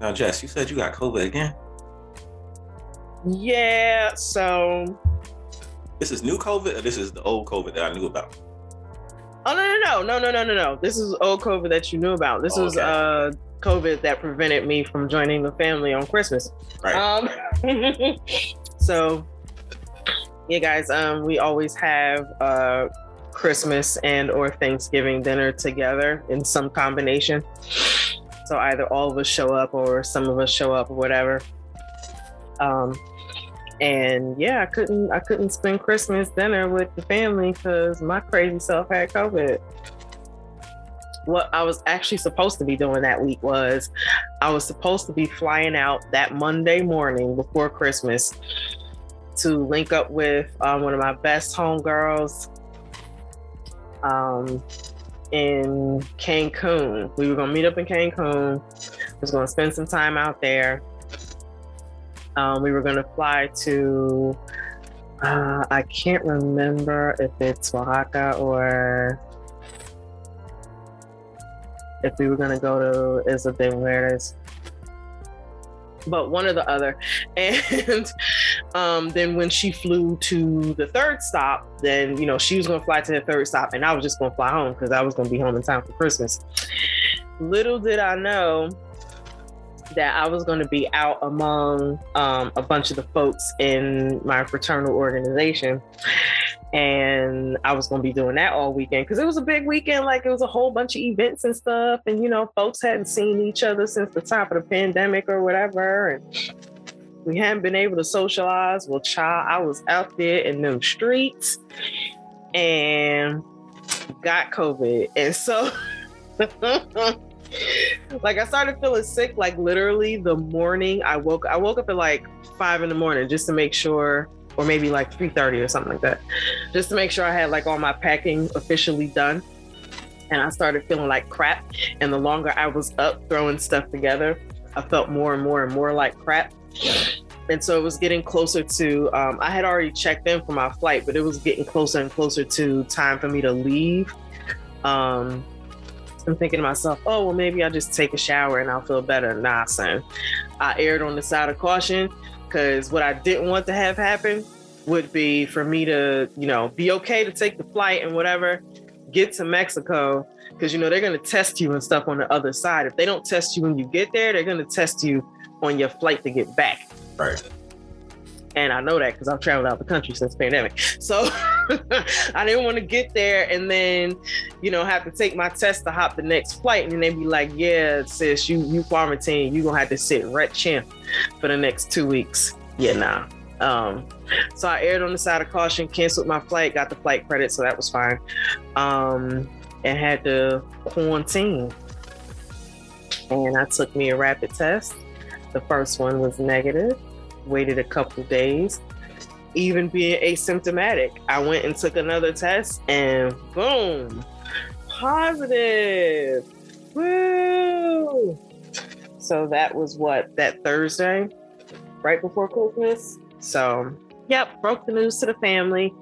Now, Jess, you said you got COVID again. Yeah, so This is new COVID, or this is the old COVID that I knew about? Oh no no no no no no no! This is old COVID that you knew about. This was Okay. uh COVID that prevented me from joining the family on Christmas. Right. Um, so yeah, guys, um, we always have uh Christmas and or Thanksgiving dinner together in some combination. So either all of us show up or some of us show up or whatever. Um, and yeah, I couldn't I couldn't spend Christmas dinner with the family because my crazy self had COVID. What I was actually supposed to be doing that week was I was supposed to be flying out that Monday morning before Christmas to link up with um, one of my best homegirls um, in Cancun. We were gonna meet up in Cancun. was gonna spend some time out there. Um, we were gonna fly to uh, I can't remember if it's Oaxaca or if we were gonna go to Isla de. But one or the other. And um, then when she flew to the third stop, then you know she was gonna fly to the third stop, and I was just gonna fly home because I was gonna be home in time for Christmas. Little did I know that I was to be out among um, a bunch of the folks in my fraternal organization. And I was going to be doing that all weekend because it was a big weekend. Like it was a whole bunch of events and stuff. And, you know, folks hadn't seen each other since the top of the pandemic or whatever. And we hadn't been able to socialize. Well, child, I was out there in them streets and got COVID. And so. like I started feeling sick like literally the morning I woke I woke up at like five in the morning just to make sure or maybe like 3:30 or something like that just to make sure I had like all my packing officially done. And I started feeling like crap. And the longer I was up throwing stuff together I felt more and more and more like crap. And so it was getting closer to um, I had already checked in for my flight but it was getting closer and closer to time for me to leave. Um I'm thinking to myself, oh, well, maybe I'll just take a shower and I'll feel better. Nah, son. I erred on the side of caution because what I didn't want to have happen would be for me to, you know, be okay to take the flight and whatever, get to Mexico, because, you know, they're going to test you and stuff on the other side. If they don't test you when you get there, they're going to test you on your flight to get back. Right. And I know that because I've traveled out the country since pandemic. So I didn't want to get there and then, you know, have to take my test to hop the next flight. And then they be like, yeah, sis, you you quarantine, you gonna have to sit ret chin for the next two weeks. Yeah, nah. Um, so I aired on the side of caution, canceled my flight, got the flight credit, so that was fine. Um, and had to quarantine. And I took me a rapid test. The first one was negative waited a couple days. Even being asymptomatic, I went and took another test and boom, positive. Woo! So that was what, that Thursday, right before Christmas? So, yep, broke the news to the family.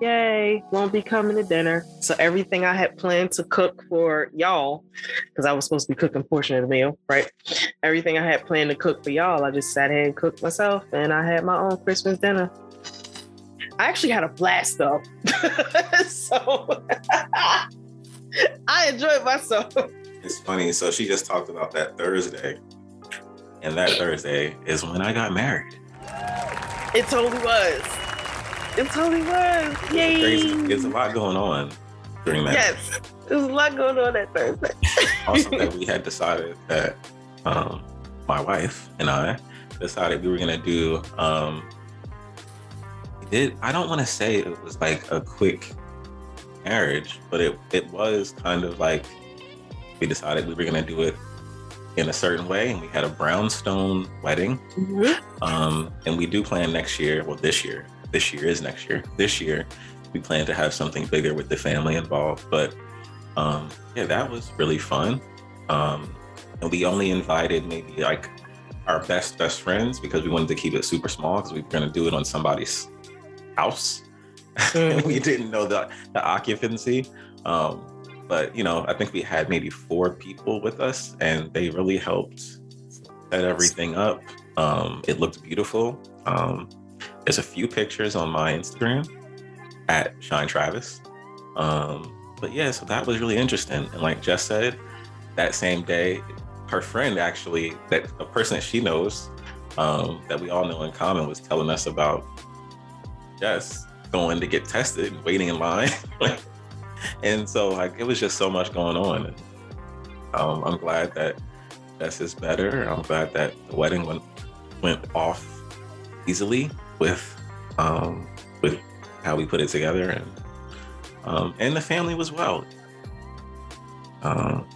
Yay, won't be coming to dinner. So everything I had planned to cook for y'all, because I was supposed to be cooking portion of the meal, right? Everything I had planned to cook for y'all, I just sat here and cooked myself, and I had my own Christmas dinner. I actually had a blast though, so I enjoyed myself. It's funny. So she just talked about that Thursday. And that Thursday is when I got married. It totally was. It totally was. Yay! Crazy. There's a lot going on during that. Yes, there's a lot going on that Thursday. also that we had decided that um, my wife and I decided we were gonna do. Um, did I don't want to say it was like a quick marriage, but it it was kind of like we decided we were gonna do it in a certain way, and we had a brownstone wedding. Um, and we do plan next year. Well, this year. This year is next year. This year, we plan to have something bigger with the family involved. But um, yeah, that was really fun. Um, and we only invited maybe like our best best friends because we wanted to keep it super small because we were going to do it on somebody's house. and we didn't know the, the occupancy. Um, but you know, I think we had maybe four people with us, and they really helped set everything up. Um, it looked beautiful. Um, there's a few pictures on my Instagram at Shine Travis. Um, but yeah, so that was really interesting. And like Jess said, that same day, her friend actually, that a person that she knows, um, that we all know in common, was telling us about Jess going to get tested, waiting in line. and so like it was just so much going on. Um, I'm glad that Jess is better. I'm glad that the wedding went went off easily with um, with how we put it together and um, and the family was well. Um,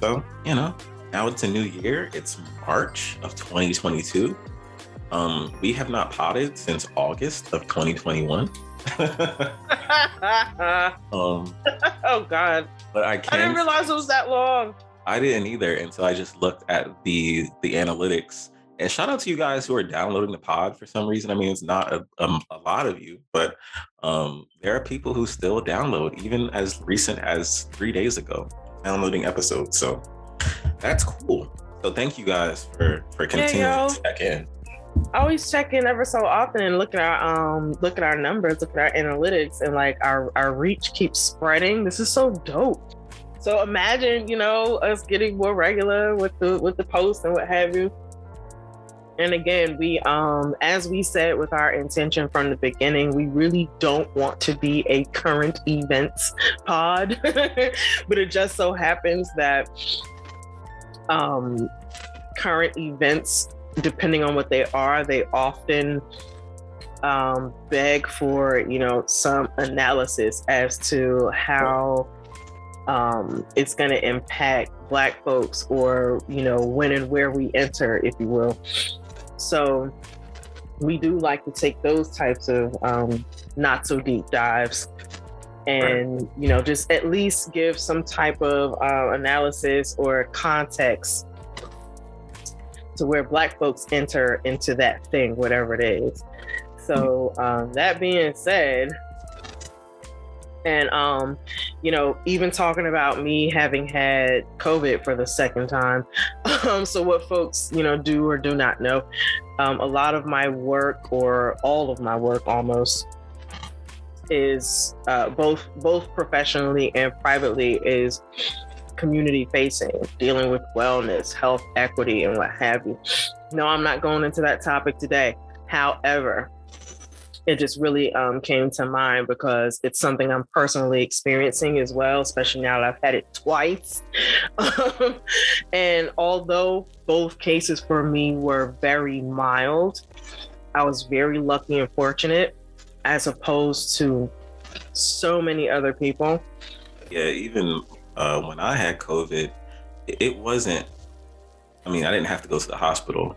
so you know, now it's a new year. It's March of 2022. Um, we have not potted since August of 2021. um, oh God! But I can. I didn't realize it was that long. I didn't either until I just looked at the the analytics. And shout out to you guys who are downloading the pod for some reason. I mean, it's not a, a, a lot of you, but um, there are people who still download, even as recent as three days ago, downloading episodes. So that's cool. So thank you guys for for continuing yeah, to check in. I always check in ever so often and look at our um look at our numbers, look at our analytics, and like our our reach keeps spreading. This is so dope. So imagine, you know, us getting more regular with the with the posts and what have you. And again, we um as we said with our intention from the beginning, we really don't want to be a current events pod. but it just so happens that um current events depending on what they are, they often um, beg for you know some analysis as to how um, it's going to impact Black folks, or you know when and where we enter, if you will. So we do like to take those types of um, not so deep dives and you know just at least give some type of uh, analysis or context to where black folks enter into that thing, whatever it is. So um, that being said, and um, you know, even talking about me having had COVID for the second time. Um, so what folks, you know, do or do not know, um, a lot of my work, or all of my work, almost, is uh, both both professionally and privately is community facing, dealing with wellness, health equity, and what have you. No, I'm not going into that topic today. However, it just really um, came to mind because it's something I'm personally experiencing as well, especially now that I've had it twice. and although both cases for me were very mild, I was very lucky and fortunate as opposed to so many other people. Yeah, even uh, when I had COVID, it wasn't. I mean, I didn't have to go to the hospital,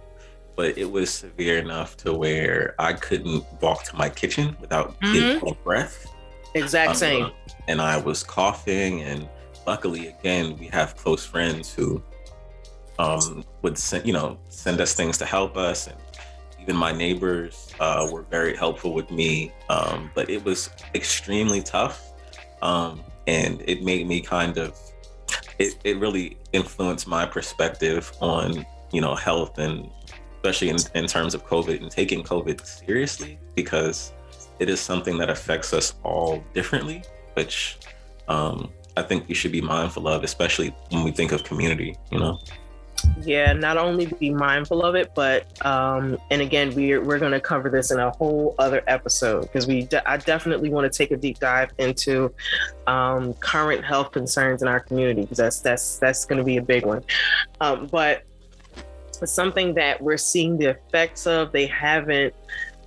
but it was severe enough to where I couldn't walk to my kitchen without mm-hmm. breath. Exact um, same. And I was coughing, and luckily, again, we have close friends who um, would send, you know, send us things to help us, and even my neighbors uh, were very helpful with me. Um, but it was extremely tough. Um, and it made me kind of it, it really influenced my perspective on you know health and especially in, in terms of covid and taking covid seriously because it is something that affects us all differently which um, i think we should be mindful of especially when we think of community you know? Yeah not only be mindful of it but um and again we're we're going to cover this in a whole other episode because we de- i definitely want to take a deep dive into um current health concerns in our community because that's that's that's going to be a big one. Um but something that we're seeing the effects of they haven't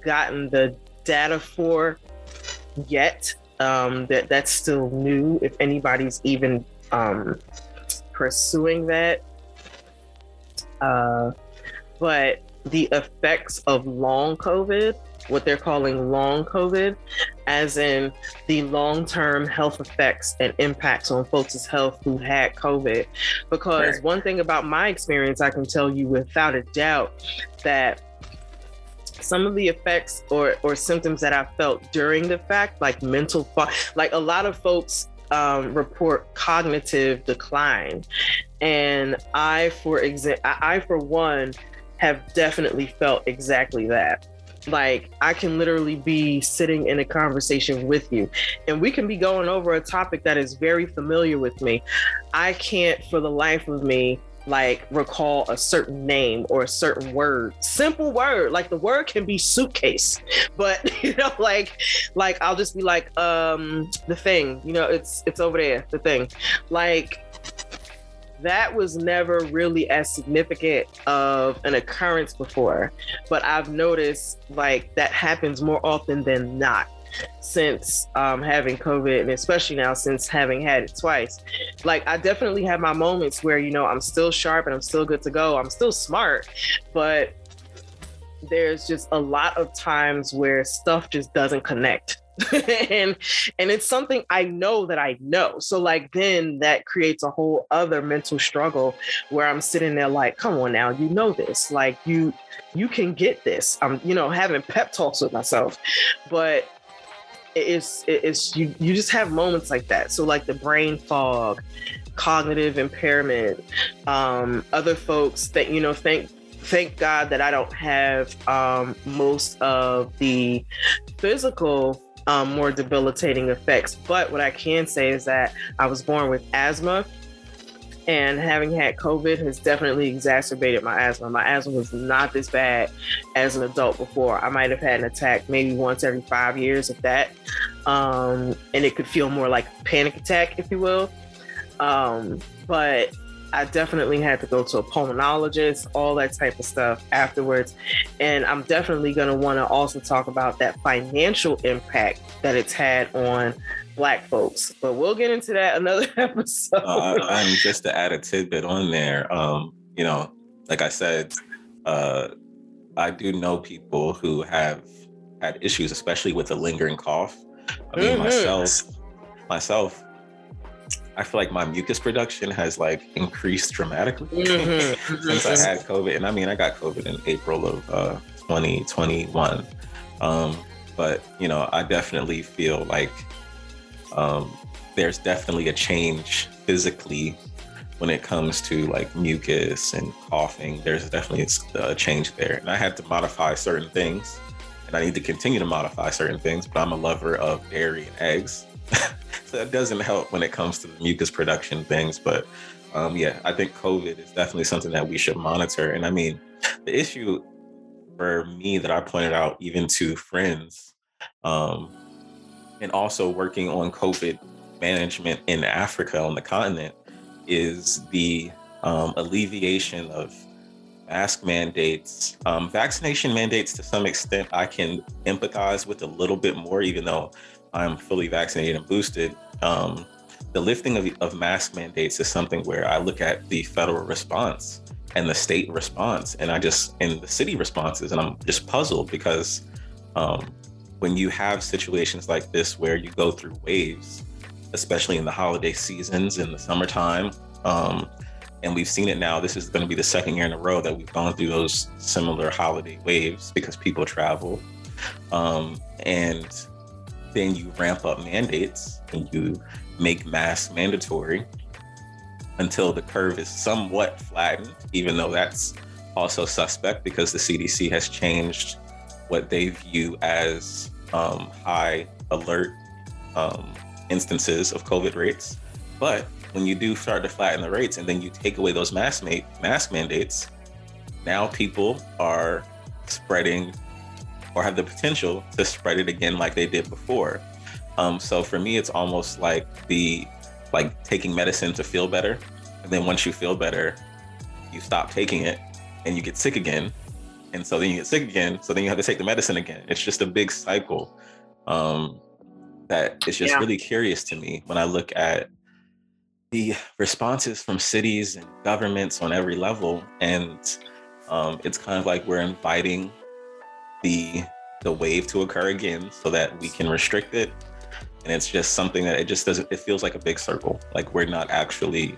gotten the data for yet. Um that that's still new if anybody's even um pursuing that. Uh, but the effects of long COVID, what they're calling long COVID, as in the long term health effects and impacts on folks' health who had COVID. Because one thing about my experience, I can tell you without a doubt that some of the effects or, or symptoms that I felt during the fact, like mental, like a lot of folks um, report cognitive decline. And I, for example, I, for one, have definitely felt exactly that. Like, I can literally be sitting in a conversation with you, and we can be going over a topic that is very familiar with me. I can't, for the life of me, like recall a certain name or a certain word. Simple word. Like the word can be suitcase. But you know like like i'll just be like um the thing. You know it's it's over there the thing. Like that was never really as significant of an occurrence before but i've noticed like that happens more often than not since um, having COVID, and especially now since having had it twice. Like, I definitely have my moments where, you know, I'm still sharp and I'm still good to go. I'm still smart, but there's just a lot of times where stuff just doesn't connect. and and it's something I know that I know. So like then that creates a whole other mental struggle where I'm sitting there like, come on now, you know this. Like you you can get this. I'm, you know, having pep talks with myself. But it's it's you you just have moments like that so like the brain fog cognitive impairment um other folks that you know thank thank god that i don't have um most of the physical um, more debilitating effects but what i can say is that i was born with asthma and having had COVID has definitely exacerbated my asthma. My asthma was not this bad as an adult before. I might have had an attack maybe once every five years, if that. Um, and it could feel more like a panic attack, if you will. Um, but I definitely had to go to a pulmonologist, all that type of stuff afterwards. And I'm definitely going to want to also talk about that financial impact that it's had on black folks. But we'll get into that another episode. uh, I'm just to add a tidbit on there. Um, you know, like I said, uh, I do know people who have had issues, especially with a lingering cough. I mean, mm-hmm. myself, myself, I feel like my mucus production has like increased dramatically mm-hmm. since I mm-hmm. had COVID. And I mean, I got COVID in April of uh, 2021. Um, but you know, I definitely feel like um, there's definitely a change physically when it comes to like mucus and coughing. There's definitely a change there, and I had to modify certain things, and I need to continue to modify certain things. But I'm a lover of dairy and eggs, so it doesn't help when it comes to the mucus production things. But um, yeah, I think COVID is definitely something that we should monitor. And I mean, the issue for me that I pointed out even to friends um, and also working on COVID management in Africa on the continent is the um, alleviation of mask mandates, um, vaccination mandates to some extent. I can empathize with a little bit more, even though I'm fully vaccinated and boosted. Um, the lifting of, of mask mandates is something where I look at the federal response and the state response, and I just and the city responses, and I'm just puzzled because um, when you have situations like this where you go through waves, especially in the holiday seasons in the summertime, um, and we've seen it now. This is going to be the second year in a row that we've gone through those similar holiday waves because people travel. Um, and then you ramp up mandates and you make masks mandatory until the curve is somewhat flattened, even though that's also suspect because the CDC has changed what they view as um, high alert um, instances of COVID rates. But when you do start to flatten the rates and then you take away those mask, ma- mask mandates, now people are spreading or have the potential to spread it again like they did before. Um, so for me, it's almost like the like taking medicine to feel better, and then once you feel better, you stop taking it and you get sick again, and so then you get sick again. So then you have to take the medicine again. It's just a big cycle um, that is just yeah. really curious to me when I look at the responses from cities and governments on every level, and um, it's kind of like we're inviting the the wave to occur again so that we can restrict it and it's just something that it just doesn't it feels like a big circle like we're not actually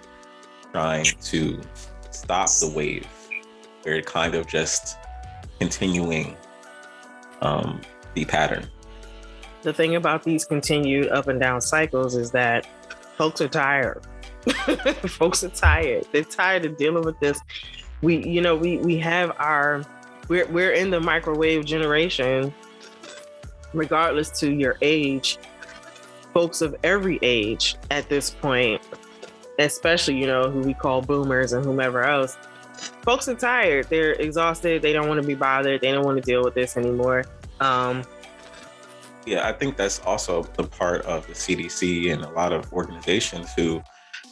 trying to stop the wave we're kind of just continuing um, the pattern. The thing about these continued up and down cycles is that folks are tired. folks are tired. They're tired of dealing with this. We, you know, we we have our we're we're in the microwave generation, regardless to your age. Folks of every age at this point, especially you know who we call boomers and whomever else, folks are tired. They're exhausted. They don't want to be bothered. They don't want to deal with this anymore. Um, yeah, I think that's also the part of the CDC and a lot of organizations who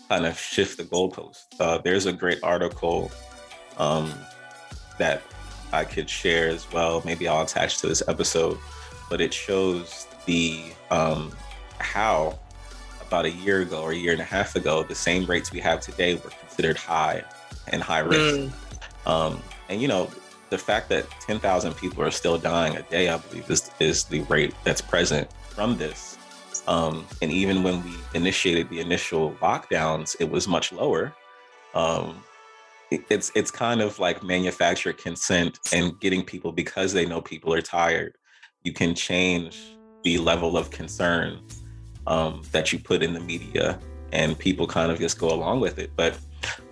kind of shift the goalpost. Uh, there's a great article um, that I could share as well. Maybe I'll attach to this episode, but it shows the um, how about a year ago or a year and a half ago, the same rates we have today were considered high and high risk. Mm. Um, and you know, the fact that 10,000 people are still dying a day, I believe, is, is the rate that's present from this. Um, and even when we initiated the initial lockdowns, it was much lower. Um, it's it's kind of like manufactured consent and getting people because they know people are tired. You can change the level of concern um, that you put in the media, and people kind of just go along with it. But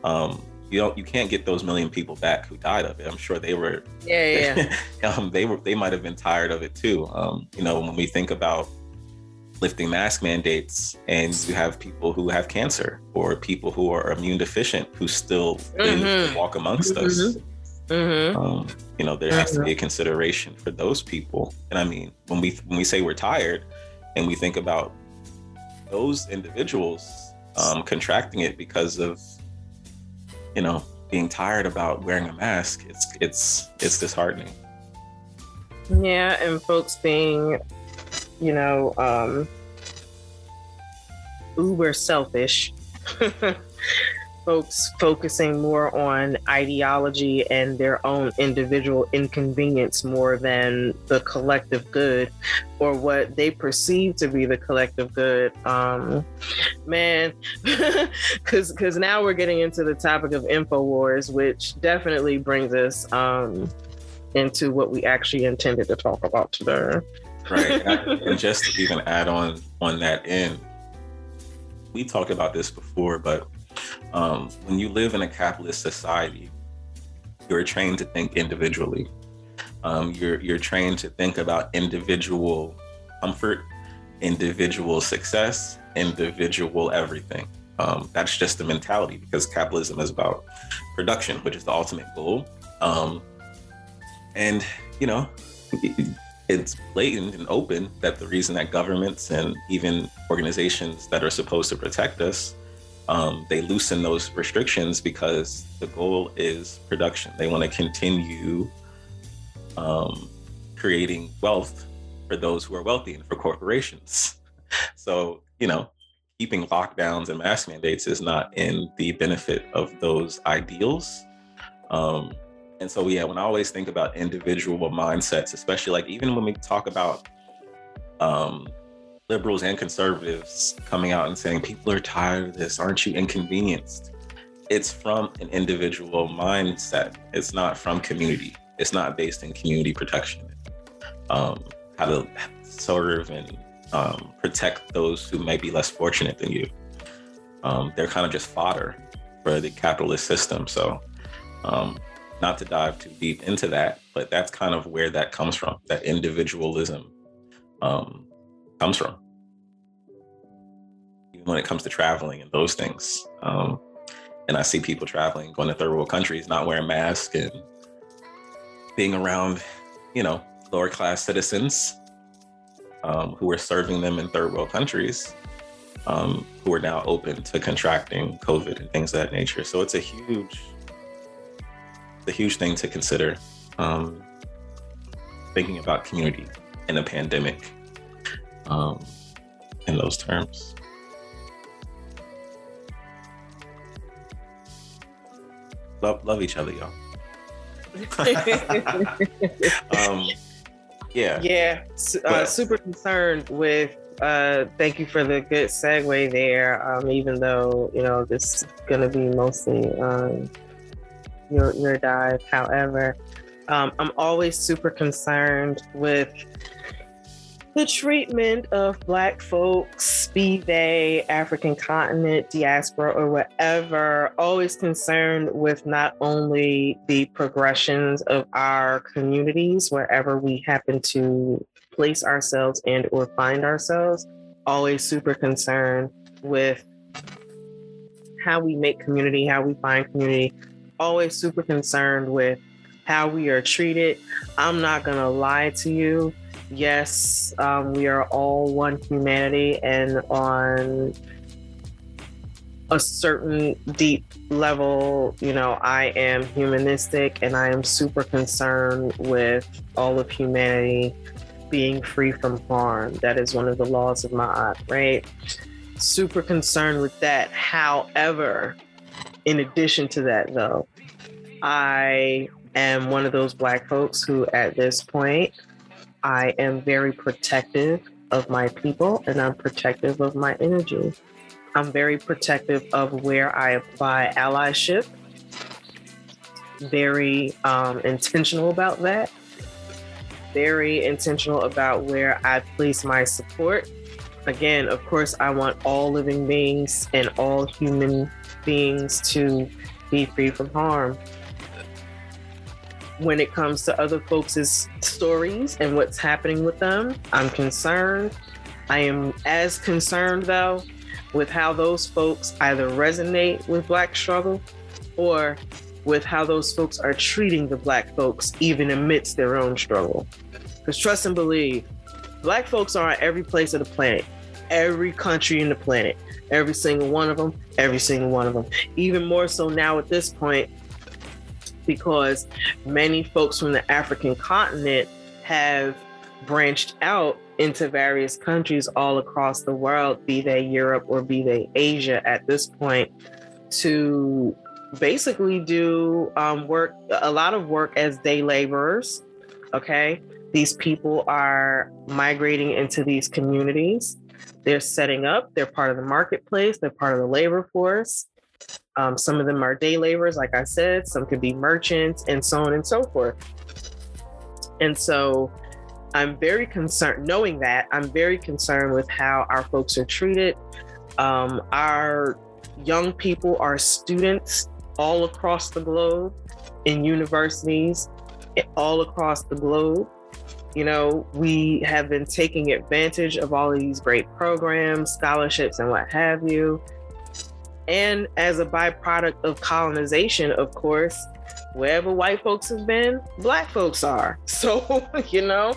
um, you don't you can't get those million people back who died of it. I'm sure they were yeah yeah um, they were they might have been tired of it too. Um, you know when we think about lifting mask mandates and you have people who have cancer or people who are immune deficient who still mm-hmm. walk amongst mm-hmm. us. Mm-hmm. Um, you know there has to be a mm-hmm. consideration for those people. And I mean when we when we say we're tired and we think about those individuals um, contracting it because of you know, being tired about wearing a mask, it's it's it's disheartening. Yeah, and folks being, you know, um uber selfish. folks focusing more on ideology and their own individual inconvenience more than the collective good or what they perceive to be the collective good um man because because now we're getting into the topic of infowars which definitely brings us um into what we actually intended to talk about today right and just to even add on on that end we talked about this before but um, when you live in a capitalist society, you're trained to think individually. Um, you're you're trained to think about individual comfort, individual success, individual everything. Um, that's just the mentality because capitalism is about production, which is the ultimate goal. Um, and you know, it's blatant and open that the reason that governments and even organizations that are supposed to protect us um, they loosen those restrictions because the goal is production. They want to continue um, creating wealth for those who are wealthy and for corporations. So, you know, keeping lockdowns and mask mandates is not in the benefit of those ideals. Um, and so, yeah, when I always think about individual mindsets, especially like even when we talk about um, liberals and conservatives coming out and saying people are tired of this. Aren't you inconvenienced? It's from an individual mindset. It's not from community. It's not based in community protection. Um, how to serve and um, protect those who might be less fortunate than you. Um, they're kind of just fodder for the capitalist system. So um, not to dive too deep into that but that's kind of where that comes from that individualism um, comes from. Even when it comes to traveling and those things. Um, and I see people traveling, going to third world countries, not wearing masks and being around, you know, lower class citizens um, who are serving them in third world countries um, who are now open to contracting COVID and things of that nature. So it's a huge, a huge thing to consider. Um, thinking about community in a pandemic um, in those terms. Love, love each other, y'all. um, yeah. Yeah. Uh, super concerned with. Uh, thank you for the good segue there. Um, even though you know this is gonna be mostly um, your your dive. However, um, I'm always super concerned with the treatment of Black folks, be they African continent, diaspora, or whatever, always concerned with not only the progressions of our communities, wherever we happen to place ourselves and or find ourselves, always super concerned with how we make community, how we find community, always super concerned with how we are treated. I'm not going to lie to you yes, um, we are all one humanity, and on a certain deep level, you know, I am humanistic and I am super concerned with all of humanity being free from harm. That is one of the laws of Ma'at, right? Super concerned with that. However, in addition to that, though, I am one of those Black folks who, at this point, I am very protective of my people and I'm protective of my energy. I'm very protective of where I apply allyship, very um, intentional about that, very intentional about where I place my support. Again, of course, I want all living beings and all human beings to be free from harm when it comes to other folks' stories and what's happening with them. I'm concerned. I am as concerned though with how those folks either resonate with Black struggle or with how those folks are treating the Black folks even amidst their own struggle. Because trust and believe, Black folks are on every place of the planet, every country in the planet, every single one of them, every single one of them. Even more so now at this point, because many folks from the African continent have branched out into various countries all across the world, be they Europe or be they Asia at this point, to basically do um, work, a lot of work as day laborers. Okay. These people are migrating into these communities. They're setting up, they're part of the marketplace, they're part of the labor force. Um, some of them are day laborers, like I said, some could be merchants, and so on and so forth. And so I'm very concerned, knowing that, I'm very concerned with how our folks are treated. Um, our young people are students all across the globe in universities, all across the globe. You know, we have been taking advantage of all of these great programs, scholarships, and what have you. And as a byproduct of colonization, of course, wherever white folks have been, black folks are. So, you know,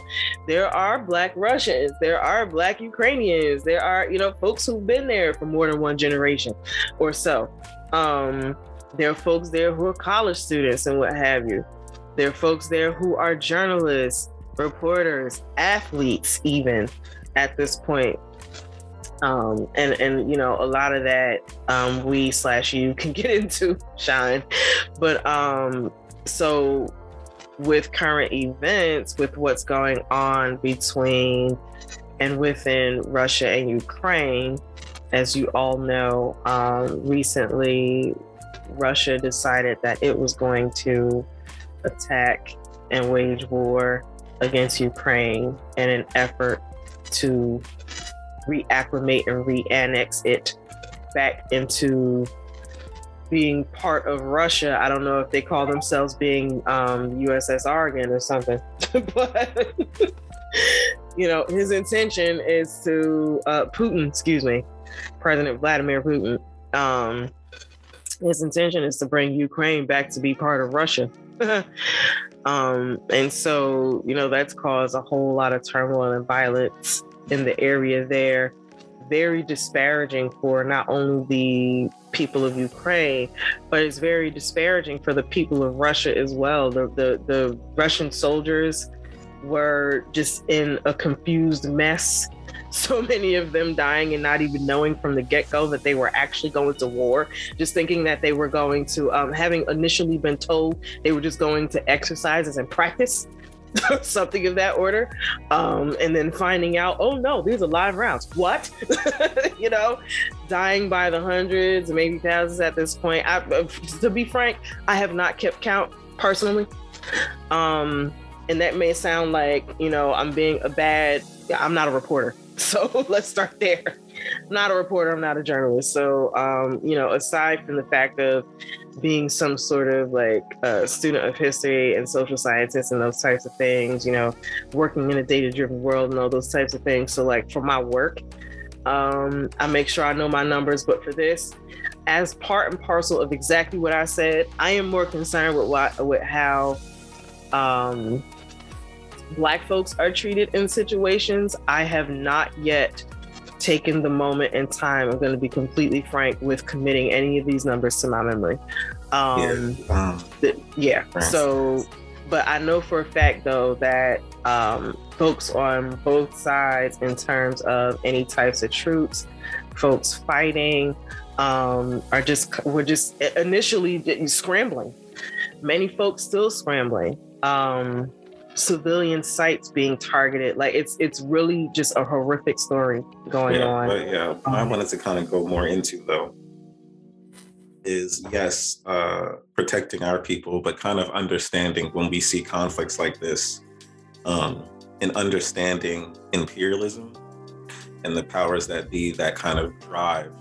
there are black Russians, there are black Ukrainians, there are, you know, folks who've been there for more than one generation or so. Um, there are folks there who are college students and what have you. There are folks there who are journalists, reporters, athletes, even at this point. Um, and and you know a lot of that um, we slash you can get into shine. But um, so with current events with what's going on between and within russia and ukraine as you all know um, recently russia decided that it was going to attack and wage war against ukraine in an effort to reacclimate and re-annex it back into being part of Russia. I don't know if they call themselves being um, USSR again or something, but you know, his intention is to uh, Putin, excuse me, President Vladimir Putin. Um, his intention is to bring Ukraine back to be part of Russia. um, and so, you know, that's caused a whole lot of turmoil and violence in the area there very disparaging for not only the people of Ukraine, but it's very disparaging for the people of Russia as well. The the, the Russian soldiers were just in a confused mess. So many of them dying and not even knowing from the get go that they were actually going to war, just thinking that they were going to, um, having initially been told they were just going to exercises and practice something of that order. Um, and then finding out, oh no, these are live rounds. What? you know, dying by the hundreds, maybe thousands at this point. I, to be frank, I have not kept count personally. Um, and that may sound like you know I'm being a bad. I'm not a reporter, so let's start there. I'm not a reporter. I'm not a journalist. So um, you know, aside from the fact of being some sort of like a student of history and social sciences and those types of things, you know, working in a data driven world and all those types of things. So, like for my work, um, I make sure I know my numbers. But for this, as part and parcel of exactly what I said, I am more concerned with what with how um, black folks are treated in situations. I have not yet taken the moment in time. I'm going to be completely frank with committing any of these numbers to my memory. Um, yeah. Um, th- yeah. So, but I know for a fact though that um, folks on both sides, in terms of any types of troops, folks fighting, um, are just we're just initially scrambling. Many folks still scrambling. Um, civilian sites being targeted. Like it's it's really just a horrific story going yeah, on. But yeah, um, I wanted to kind of go more into though is yes, uh, protecting our people, but kind of understanding when we see conflicts like this, um, and understanding imperialism and the powers that be that kind of drive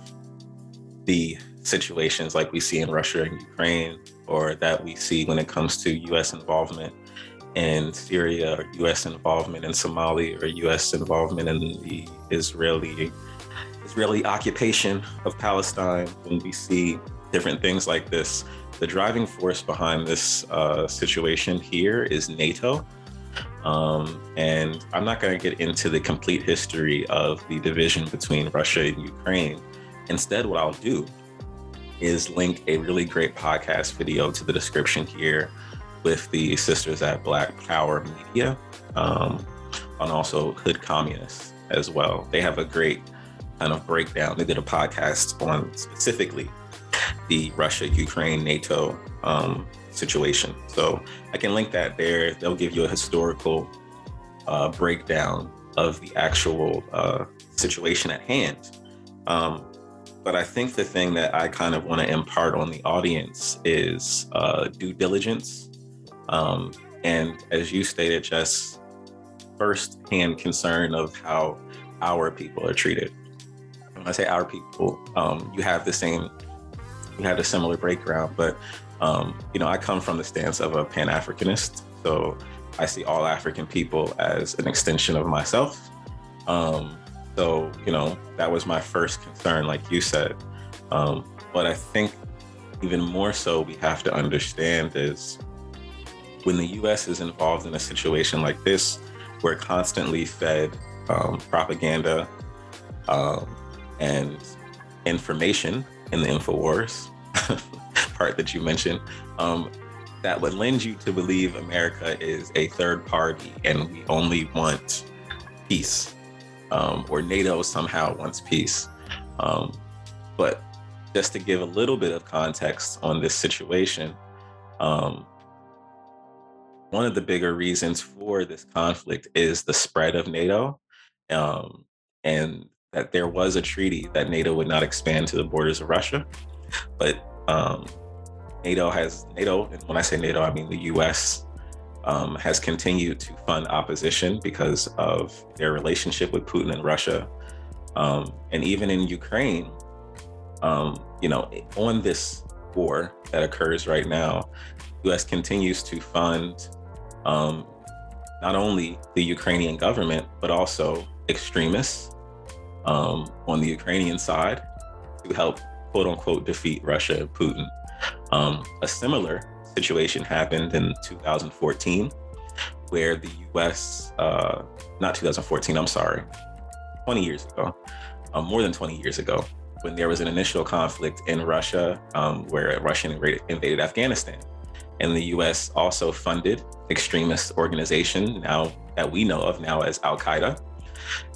the situations like we see in Russia and Ukraine, or that we see when it comes to US involvement in Syria, or US involvement in Somalia, or US involvement in the Israeli Israeli occupation of Palestine, when we see different things like this, the driving force behind this uh, situation here is NATO. Um, and I'm not going to get into the complete history of the division between Russia and Ukraine. Instead, what I'll do is link a really great podcast video to the description here with the sisters at Black Power Media, um, and also Hood Communists as well. They have a great kind of breakdown. They did a podcast on specifically the Russia, Ukraine, NATO um, situation. So I can link that there. They'll give you a historical uh, breakdown of the actual uh, situation at hand. Um, but I think the thing that I kind of want to impart on the audience is uh, due diligence. Um, and as you stated, just first-hand concern of how our people are treated. When I say our people, um, you have the same you had a similar background, but um, you know, I come from the stance of a Pan Africanist, so I see all African people as an extension of myself. Um, so you know, that was my first concern, like you said. Um, but I think even more so, we have to understand is when the U.S. is involved in a situation like this, we're constantly fed um, propaganda um, and information in the InfoWars part that you mentioned, um, that would lend you to believe America is a third party and we only want peace, um, or NATO somehow wants peace. Um, but just to give a little bit of context on this situation, um, one of the bigger reasons for this conflict is the spread of NATO. Um, and that there was a treaty that NATO would not expand to the borders of Russia. But um, NATO has NATO, and when I say NATO, I mean the U.S. Um, has continued to fund opposition because of their relationship with Putin and Russia, um, and even in Ukraine. Um, you know, on this war that occurs right now, U.S. continues to fund um, not only the Ukrainian government but also extremists um, on the Ukrainian side to help quote unquote defeat Russia and Putin. Um, a similar situation happened in 2014 where the US, uh, not 2014, I'm sorry, 20 years ago, um, more than 20 years ago, when there was an initial conflict in Russia um, where Russia invaded Afghanistan. And the US also funded extremist organization now that we know of now as Al Qaeda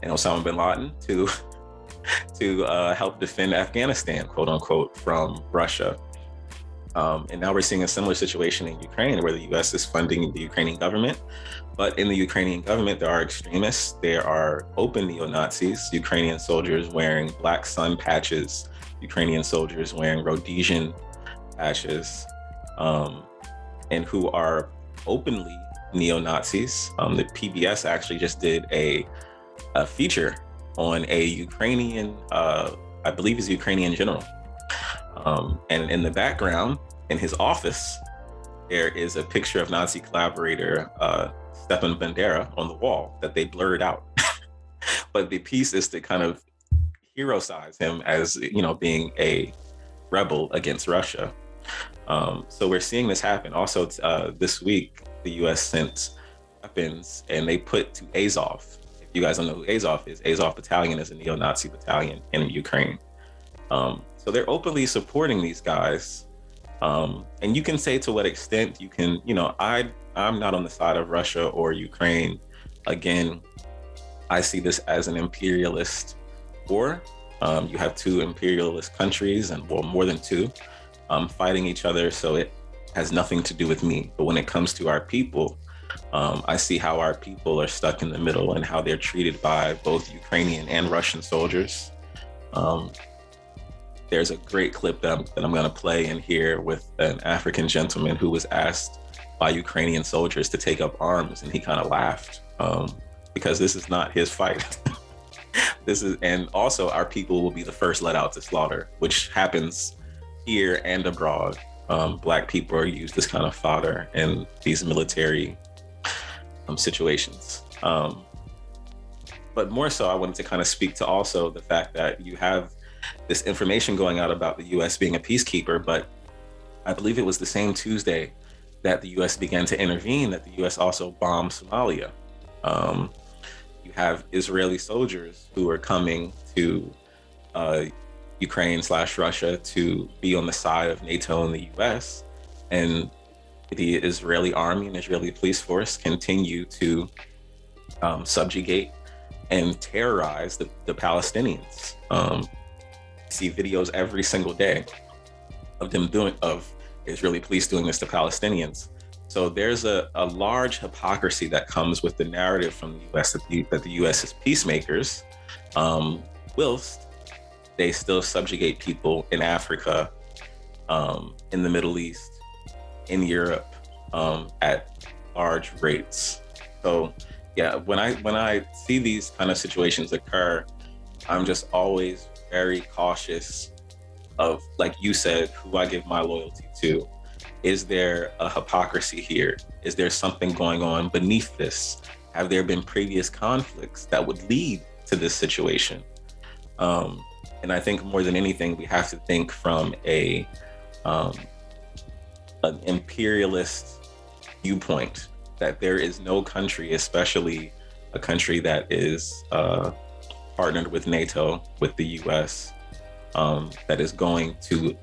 and Osama bin Laden to to uh, help defend Afghanistan, quote unquote, from Russia. Um, and now we're seeing a similar situation in Ukraine where the US is funding the Ukrainian government. But in the Ukrainian government, there are extremists, there are open neo Nazis, Ukrainian soldiers wearing black sun patches, Ukrainian soldiers wearing Rhodesian patches, um, and who are openly neo Nazis. Um, the PBS actually just did a, a feature on a Ukrainian, uh, I believe, is Ukrainian general. Um, and in the background, in his office, there is a picture of Nazi collaborator uh, Stepan Bandera on the wall that they blurred out. but the piece is to kind of hero-size him as you know being a rebel against Russia. Um, so we're seeing this happen. Also, uh, this week, the U.S. sent weapons and they put to Azov. If you guys don't know who Azov is, Azov Battalion is a neo-Nazi battalion in Ukraine. Um, so they're openly supporting these guys. Um, and you can say to what extent you can, you know, I I'm not on the side of Russia or Ukraine. Again, I see this as an imperialist war. Um, you have two imperialist countries, and well, more than two, um, fighting each other. So it has nothing to do with me. But when it comes to our people, um, I see how our people are stuck in the middle and how they're treated by both Ukrainian and Russian soldiers. Um, there's a great clip that I'm, that I'm going to play in here with an African gentleman who was asked by Ukrainian soldiers to take up arms, and he kind of laughed um, because this is not his fight. this is, and also our people will be the first let out to slaughter, which happens here and abroad. Um, black people are used as kind of fodder in these military um, situations. Um, but more so, I wanted to kind of speak to also the fact that you have this information going out about the US being a peacekeeper, but I believe it was the same Tuesday that the US began to intervene that the US also bombed Somalia. Um, you have Israeli soldiers who are coming to uh, Ukraine slash Russia to be on the side of NATO and the US. And the Israeli army and Israeli police force continue to um, subjugate and terrorize the, the Palestinians. Um, see videos every single day of them doing of Israeli police doing this to Palestinians. So there's a, a large hypocrisy that comes with the narrative from the U.S. that the, that the U.S. is peacemakers, um, whilst they still subjugate people in Africa, um, in the Middle East, in Europe, um, at large rates. So yeah, when I when I see these kind of situations occur, I'm just always very cautious of, like you said, who I give my loyalty to. Is there a hypocrisy here? Is there something going on beneath this? Have there been previous conflicts that would lead to this situation? Um, and I think more than anything, we have to think from a um, an imperialist viewpoint that there is no country, especially a country that is uh, partnered with NATO, with the US, um, that is going to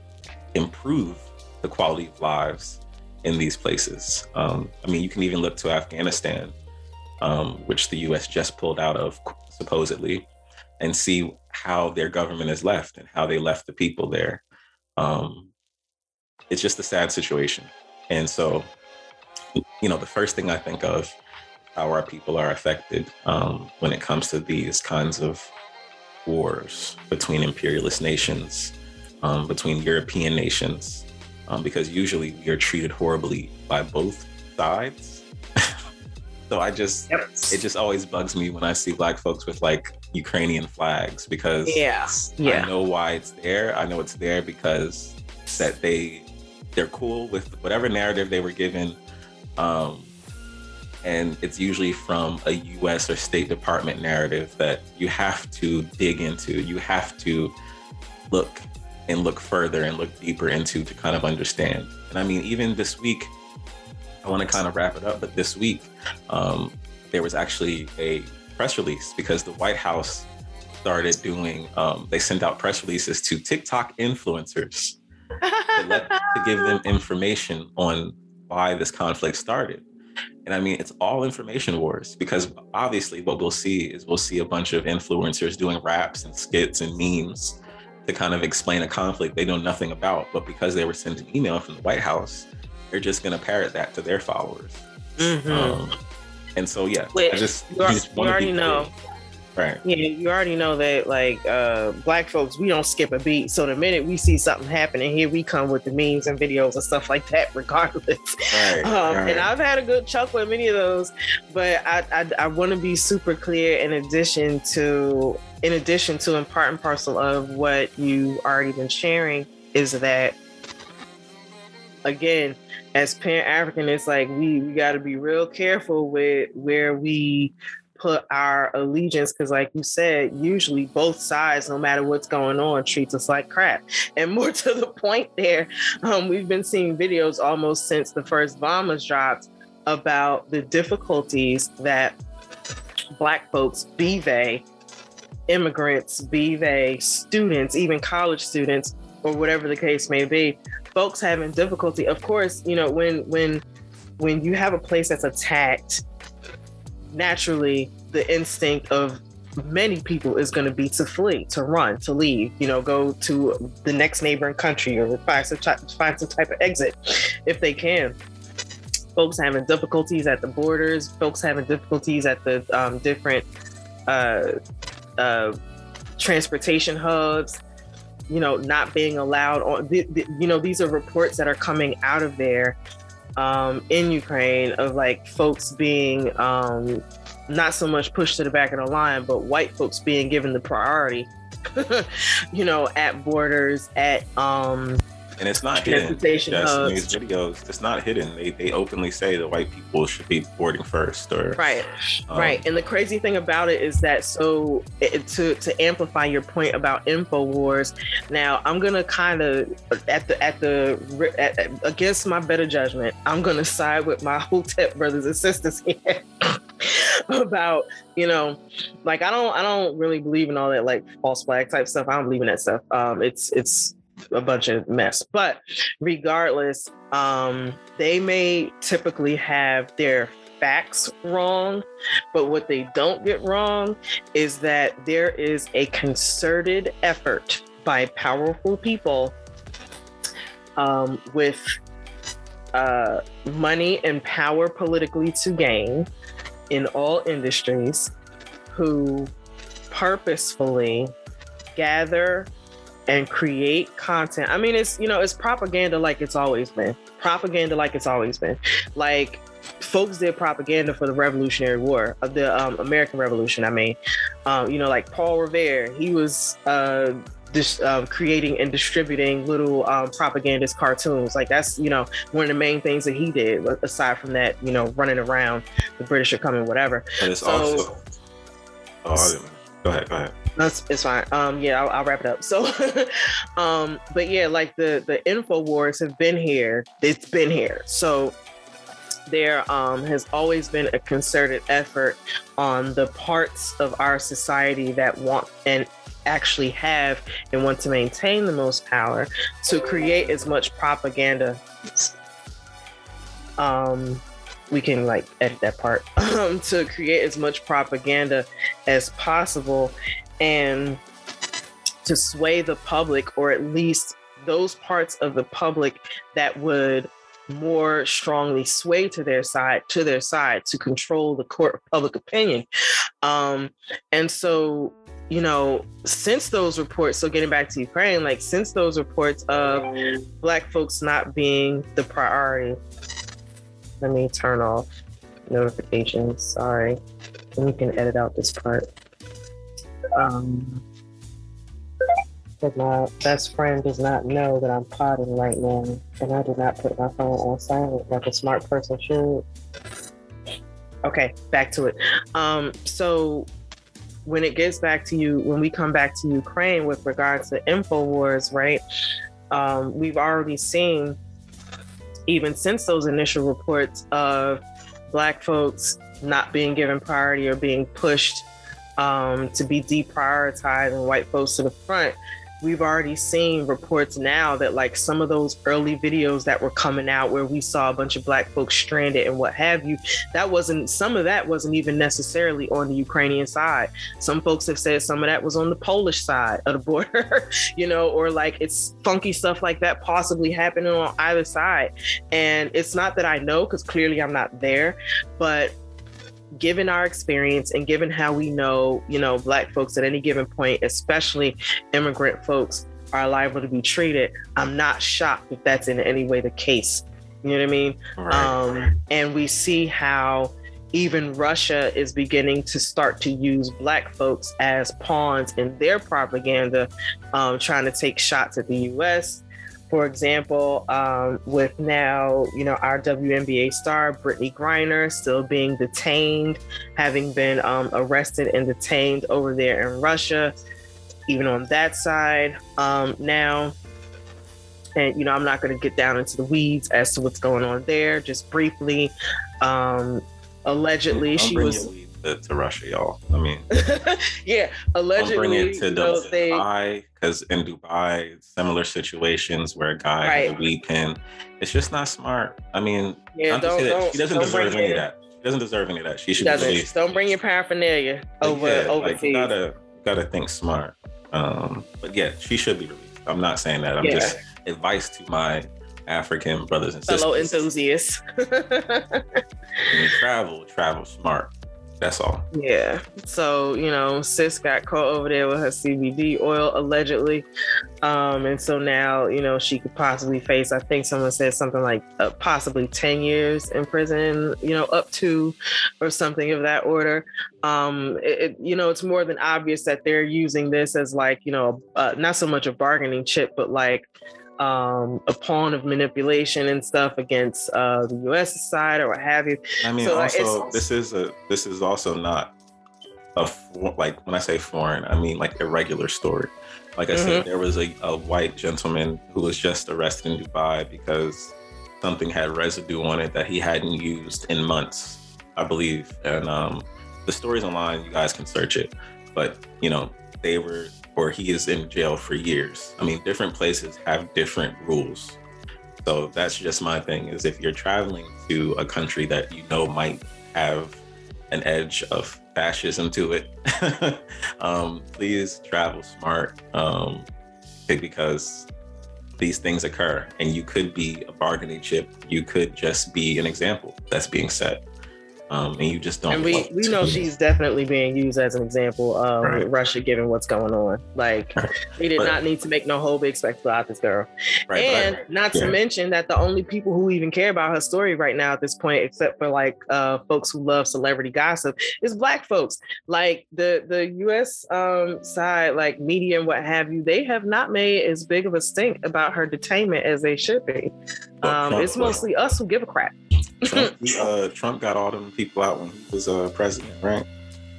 improve the quality of lives in these places. Um, I mean, you can even look to Afghanistan, um, which the US just pulled out of supposedly, and see how their government is left and how they left the people there. Um, it's just a sad situation. And so, you know, the first thing I think of how our people are affected um, when it comes to these kinds of wars between imperialist nations, um, between European nations, um, because usually we are treated horribly by both sides. so I just, yep. it just always bugs me when I see black folks with like Ukrainian flags because yeah. yeah. I know why it's there. I know it's there because that they they're cool with whatever narrative they were given. Um, and it's usually from a US or State Department narrative that you have to dig into. You have to look and look further and look deeper into to kind of understand. And I mean, even this week, I want to kind of wrap it up, but this week, um, there was actually a press release because the White House started doing, um, they sent out press releases to TikTok influencers to, let, to give them information on why this conflict started. And I mean, it's all information wars because obviously what we'll see is we'll see a bunch of influencers doing raps and skits and memes to kind of explain a conflict they know nothing about. But because they were sent an email from the White House, they're just going to parrot that to their followers. Mm-hmm. Um, and so, yeah, Which, I just, you, just you already know. Right. Yeah, you already know that like uh black folks, we don't skip a beat. So the minute we see something happening, here we come with the memes and videos and stuff like that, regardless. Right. Um, right. And I've had a good chuckle at many of those, but I I, I want to be super clear. In addition to in addition to and part and parcel of what you already been sharing is that again as pan african it's like we we got to be real careful with where we put our allegiance because like you said usually both sides no matter what's going on treats us like crap. And more to the point there um, we've been seeing videos almost since the first bombers dropped about the difficulties that black folks be they immigrants be they students even college students or whatever the case may be folks having difficulty of course you know when when when you have a place that's attacked naturally the instinct of many people is going to be to flee to run to leave you know go to the next neighboring country or find some type, find some type of exit if they can. Folks having difficulties at the borders folks having difficulties at the um, different uh, uh, transportation hubs you know not being allowed on you know these are reports that are coming out of there um, in ukraine of like folks being um, not so much pushed to the back of the line but white folks being given the priority you know at borders at um and it's not hidden. transportation Yes, in hubs. these videos, it's not hidden. They they openly say that white people should be boarding first, or Right, um, right. And the crazy thing about it is that so it, to to amplify your point about Infowars. Now I'm gonna kind of at the at the at, at- against my better judgment, I'm gonna side with my Hotep brothers and sisters here. about you know like i don't i don't really believe in all that like false flag type stuff i don't believe in that stuff um it's it's a bunch of mess. But regardless um they may typically have their facts wrong but what they don't get wrong is that there is a concerted effort by powerful people um, with uh, money and power politically to gain in all industries who purposefully gather and create content. I mean, it's you know, it's propaganda like it's always been. Propaganda like it's always been. Like folks did propaganda for the Revolutionary War of the um, American Revolution. I mean, um, you know, like Paul Revere, he was uh, dis- um, creating and distributing little um, propagandist cartoons. Like that's you know one of the main things that he did. Aside from that, you know, running around, the British are coming, whatever. But it's So- also. Oh, go ahead. Go ahead. That's it's fine. Um, yeah, I'll, I'll wrap it up. So, um, but yeah, like the the info wars have been here. It's been here. So there um has always been a concerted effort on the parts of our society that want and actually have and want to maintain the most power to create as much propaganda um we can like edit that part um to create as much propaganda as possible and to sway the public or at least those parts of the public that would more strongly sway to their side to their side to control the court of public opinion. Um and so you know since those reports so getting back to ukraine like since those reports of black folks not being the priority let me turn off notifications sorry and you can edit out this part um but my best friend does not know that I'm potting right now, and I did not put my phone on silent like a smart person should. Okay, back to it. Um, so when it gets back to you, when we come back to Ukraine with regards to Infowars, right? Um, we've already seen, even since those initial reports of Black folks not being given priority or being pushed um, to be deprioritized and white folks to the front, we've already seen reports now that like some of those early videos that were coming out where we saw a bunch of black folks stranded and what have you that wasn't some of that wasn't even necessarily on the ukrainian side. Some folks have said some of that was on the polish side of the border you know or like it's funky stuff like that possibly happening on either side. And it's not that i know because clearly i'm not there but given our experience and given how we know, you know, Black folks at any given point, especially immigrant folks, are liable to be treated, I'm not shocked if that's in any way the case. You know what I mean? Right. Um, and we see how even Russia is beginning to start to use Black folks as pawns in their propaganda, um, trying to take shots at the US. For example, um, with now, you know, our WNBA star, Brittney Griner, still being detained, having been um, arrested and detained over there in Russia, even on that side. Um, now, and, you know, I'm not going to get down into the weeds as to what's going on there, just briefly. Um, allegedly, she was to, to Russia, y'all. I mean, yeah, allegedly. Don't bring it to Dubai because in Dubai, similar situations where a guy right. has a weed pen. It's just not smart. I mean, yeah, don't, don't, she doesn't deserve any of that. She doesn't deserve any of that. She should doesn't. be Don't bring your paraphernalia over yeah, overseas. Like, you gotta gotta think smart. Um, but yeah, she should be released. I'm not saying that. I'm yeah. just advice to my African brothers and fellow sisters. enthusiasts. when you travel, travel smart. That's all. Yeah. So, you know, sis got caught over there with her CBD oil allegedly. Um, and so now, you know, she could possibly face, I think someone said something like uh, possibly 10 years in prison, you know, up to or something of that order. Um, it, it, you know, it's more than obvious that they're using this as like, you know, uh, not so much a bargaining chip, but like, um, a pawn of manipulation and stuff against uh, the U.S. side or what have you. I mean, so, also this is a this is also not a like when I say foreign, I mean like irregular story. Like I mm-hmm. said, there was a, a white gentleman who was just arrested in Dubai because something had residue on it that he hadn't used in months, I believe. And um, the story's online; you guys can search it. But you know, they were or he is in jail for years. I mean, different places have different rules. So that's just my thing is if you're traveling to a country that you know might have an edge of fascism to it, um, please travel smart um, because these things occur and you could be a bargaining chip. You could just be an example that's being set um, and you just don't. And we we know she's definitely being used as an example of right. Russia, given what's going on. Like we did but, not need to make no whole big spectacle out this girl, right, and I, not yeah. to mention that the only people who even care about her story right now at this point, except for like uh, folks who love celebrity gossip, is black folks. Like the the U.S. Um, side, like media and what have you, they have not made as big of a stink about her detainment as they should be. Um, it's mostly us who give a crap. Trump, uh, Trump got all them people out when he was uh, president, right?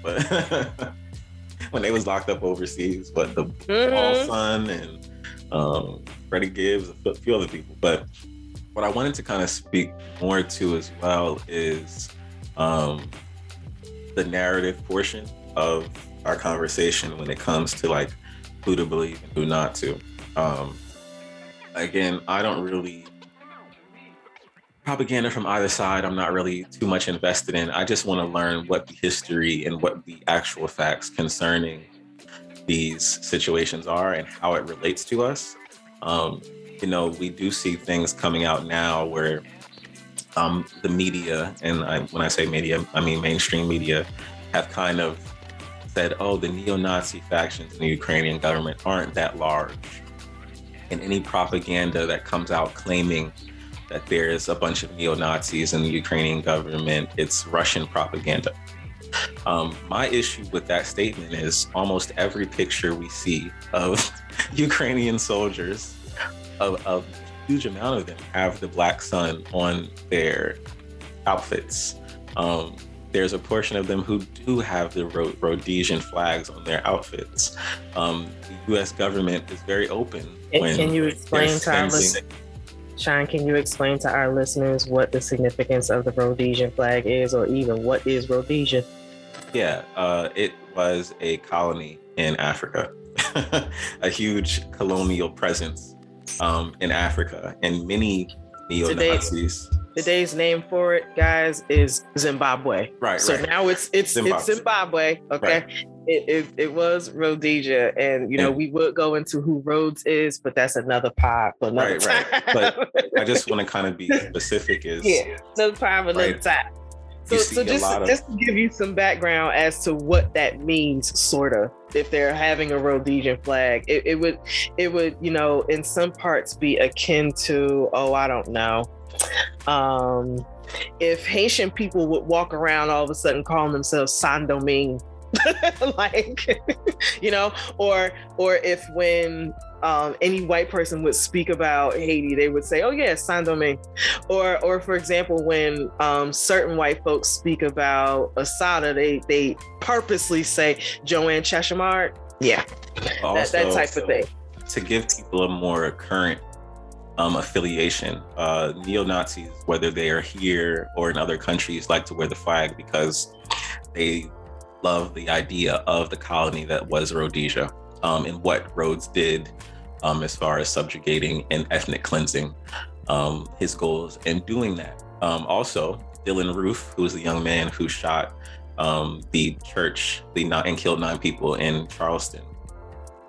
But when they was locked up overseas, but the mm-hmm. Paul son and um, Freddie Gibbs, a few other people. But what I wanted to kind of speak more to as well is um, the narrative portion of our conversation when it comes to like who to believe and who not to. Um, again, I don't really propaganda from either side i'm not really too much invested in. I just want to learn what the history and what the actual facts concerning these situations are and how it relates to us. Um, you know we do see things coming out now where um, the media and I, when i say media i mean mainstream media have kind of said oh the neo-nazi factions in the ukrainian government aren't that large. And any propaganda that comes out claiming that there's a bunch of neo Nazis in the Ukrainian government. It's Russian propaganda. Um, my issue with that statement is almost every picture we see of Ukrainian soldiers, of, of a huge amount of them have the black sun on their outfits. Um, there's a portion of them who do have the Rhodesian flags on their outfits. Um, the U.S. government is very open. Can you explain to our listeners? Shine, can you explain to our listeners what the significance of the Rhodesian flag is, or even what is Rhodesia? Yeah, uh, it was a colony in Africa, a huge colonial presence um, in Africa, and many neo Nazis. Today's name for it, guys, is Zimbabwe. Right. So right. now it's it's Zimbabwe. it's Zimbabwe. Okay. Right it, it, it, was Rhodesia, and you know we would go into who Rhodes is, but that's another pod for another right, time. Right. But I just want to kind of be specific. Is yeah, another pod for another right. time. So, so just, of... just to give you some background as to what that means, sort of, if they're having a Rhodesian flag, it, it would, it would, you know, in some parts be akin to, oh, I don't know, um, if Haitian people would walk around all of a sudden calling themselves Saint Domingue, like, you know, or or if when um, any white person would speak about Haiti, they would say, "Oh yeah, Saint Domingue," or or for example, when um, certain white folks speak about Assata, they they purposely say Joanne Chesimard. Yeah, also, that, that type of thing. To give people a more current um, affiliation, uh, neo Nazis, whether they are here or in other countries, like to wear the flag because they love the idea of the colony that was Rhodesia um, and what Rhodes did um, as far as subjugating and ethnic cleansing um, his goals and doing that. Um, also, Dylann Roof, who was the young man who shot um, the church the and killed nine people in Charleston,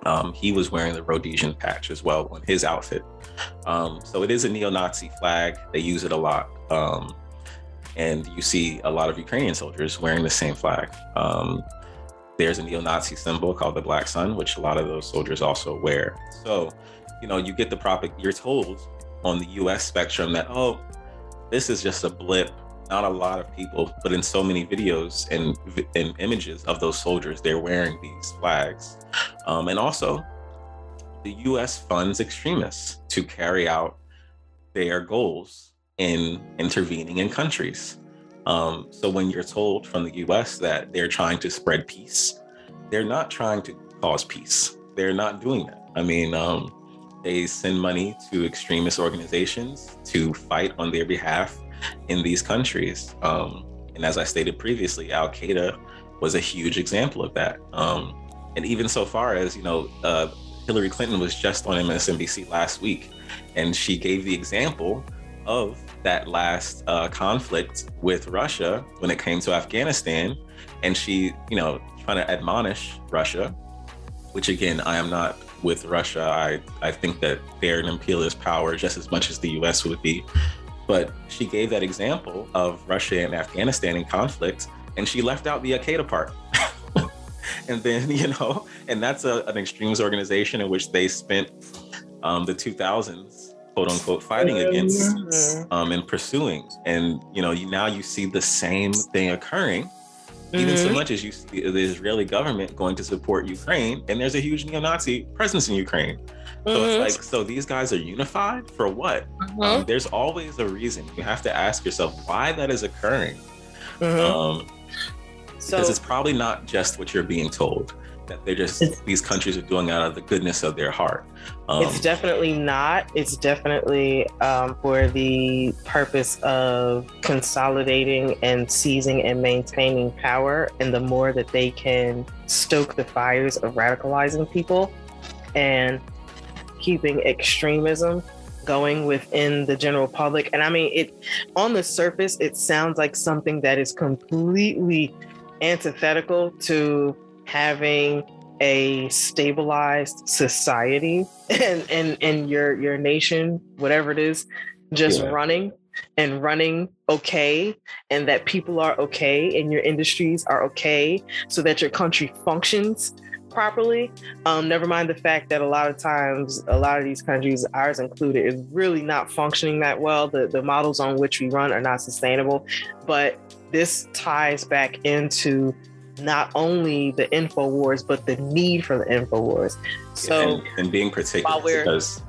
um, he was wearing the Rhodesian patch as well on his outfit. So it is a neo-Nazi flag. They use it a lot. And you see a lot of Ukrainian soldiers wearing the same flag. There's a neo-Nazi symbol called the Black Sun, which a lot of those soldiers also wear. So, you know, you get the prop. You're told on the U.S. spectrum that oh, this is just a blip. Not a lot of people, but in so many videos and, and images of those soldiers, they're wearing these flags. Um, and also, the U.S. funds extremists to carry out their goals in intervening in countries. Um, so when you're told from the US that they're trying to spread peace, they're not trying to cause peace. They're not doing that. I mean, um, they send money to extremist organizations to fight on their behalf in these countries. Um, and as I stated previously, Al Qaeda was a huge example of that. Um, and even so far as, you know, uh, Hillary Clinton was just on MSNBC last week, and she gave the example of that last uh, conflict with Russia when it came to Afghanistan, and she, you know, trying to admonish Russia, which again, I am not with Russia. I I think that they're an imperialist power just as much as the U.S. would be, but she gave that example of Russia and Afghanistan in conflict, and she left out the Al-Qaeda part. and then you know, and that's a, an extremist organization in which they spent um, the 2000s quote unquote fighting against um, and pursuing. And you know, you now you see the same thing occurring, mm-hmm. even so mm-hmm. much as you see the Israeli government going to support Ukraine, and there's a huge neo-Nazi presence in Ukraine. Mm-hmm. So it's mm-hmm. like, so these guys are unified for what? Mm-hmm. Um, there's always a reason. You have to ask yourself why that is occurring. Mm-hmm. Um, so, because it's probably not just what you're being told that they're just these countries are doing out of the goodness of their heart. Um, it's definitely not. It's definitely um, for the purpose of consolidating and seizing and maintaining power. And the more that they can stoke the fires of radicalizing people and keeping extremism going within the general public. And I mean, it on the surface, it sounds like something that is completely antithetical to having a stabilized society and and and your your nation whatever it is just yeah. running and running okay and that people are okay and your industries are okay so that your country functions properly. Um, never mind the fact that a lot of times a lot of these countries ours included is really not functioning that well. The, the models on which we run are not sustainable. But this ties back into not only the info wars but the need for the info wars so and, and being particular because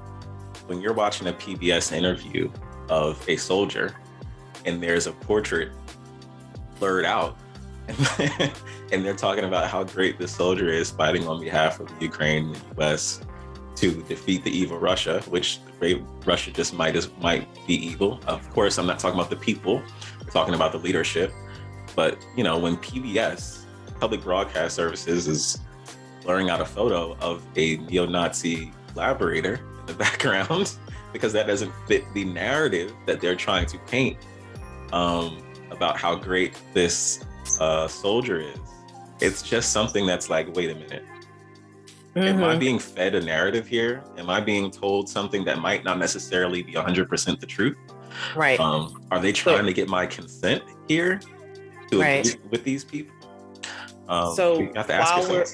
when you're watching a pbs interview of a soldier and there's a portrait blurred out and they're talking about how great this soldier is fighting on behalf of ukraine and the us to defeat the evil russia which russia just might as might be evil. Of course i'm not talking about the people we're talking about the leadership. But you know when pbs public broadcast services is blurring out a photo of a neo-Nazi collaborator in the background because that doesn't fit the narrative that they're trying to paint um, about how great this uh, soldier is. It's just something that's like, wait a minute. Mm-hmm. Am I mm-hmm. being fed a narrative here? Am I being told something that might not necessarily be 100% the truth? Right. Um, are they trying so, to get my consent here? to Right. agree with these people. Um, So, you have to ask while we're-.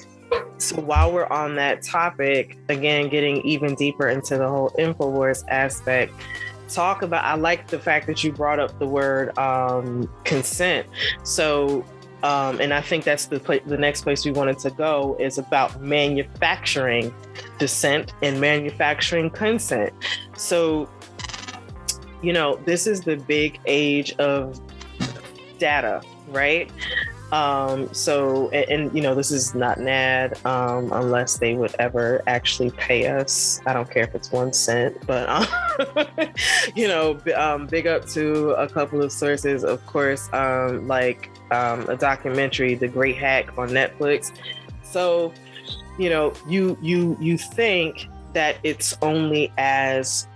So while we're on that topic, again, getting even deeper into the whole Infowars aspect, talk about. I like the fact that you brought up the word um, consent. So, um, and I think that's the pla- the next place we wanted to go is about manufacturing dissent and manufacturing consent. So, you know, this is the big age of data, right? Um, so, and, and, you know, this is not an ad um, unless they would ever actually pay us. I don't care if it's one cent, but, um, you know, um, big up to a couple of sources, of course, um, like um, a documentary, The Great Hack on Netflix. So, you know, you you you think that it's only as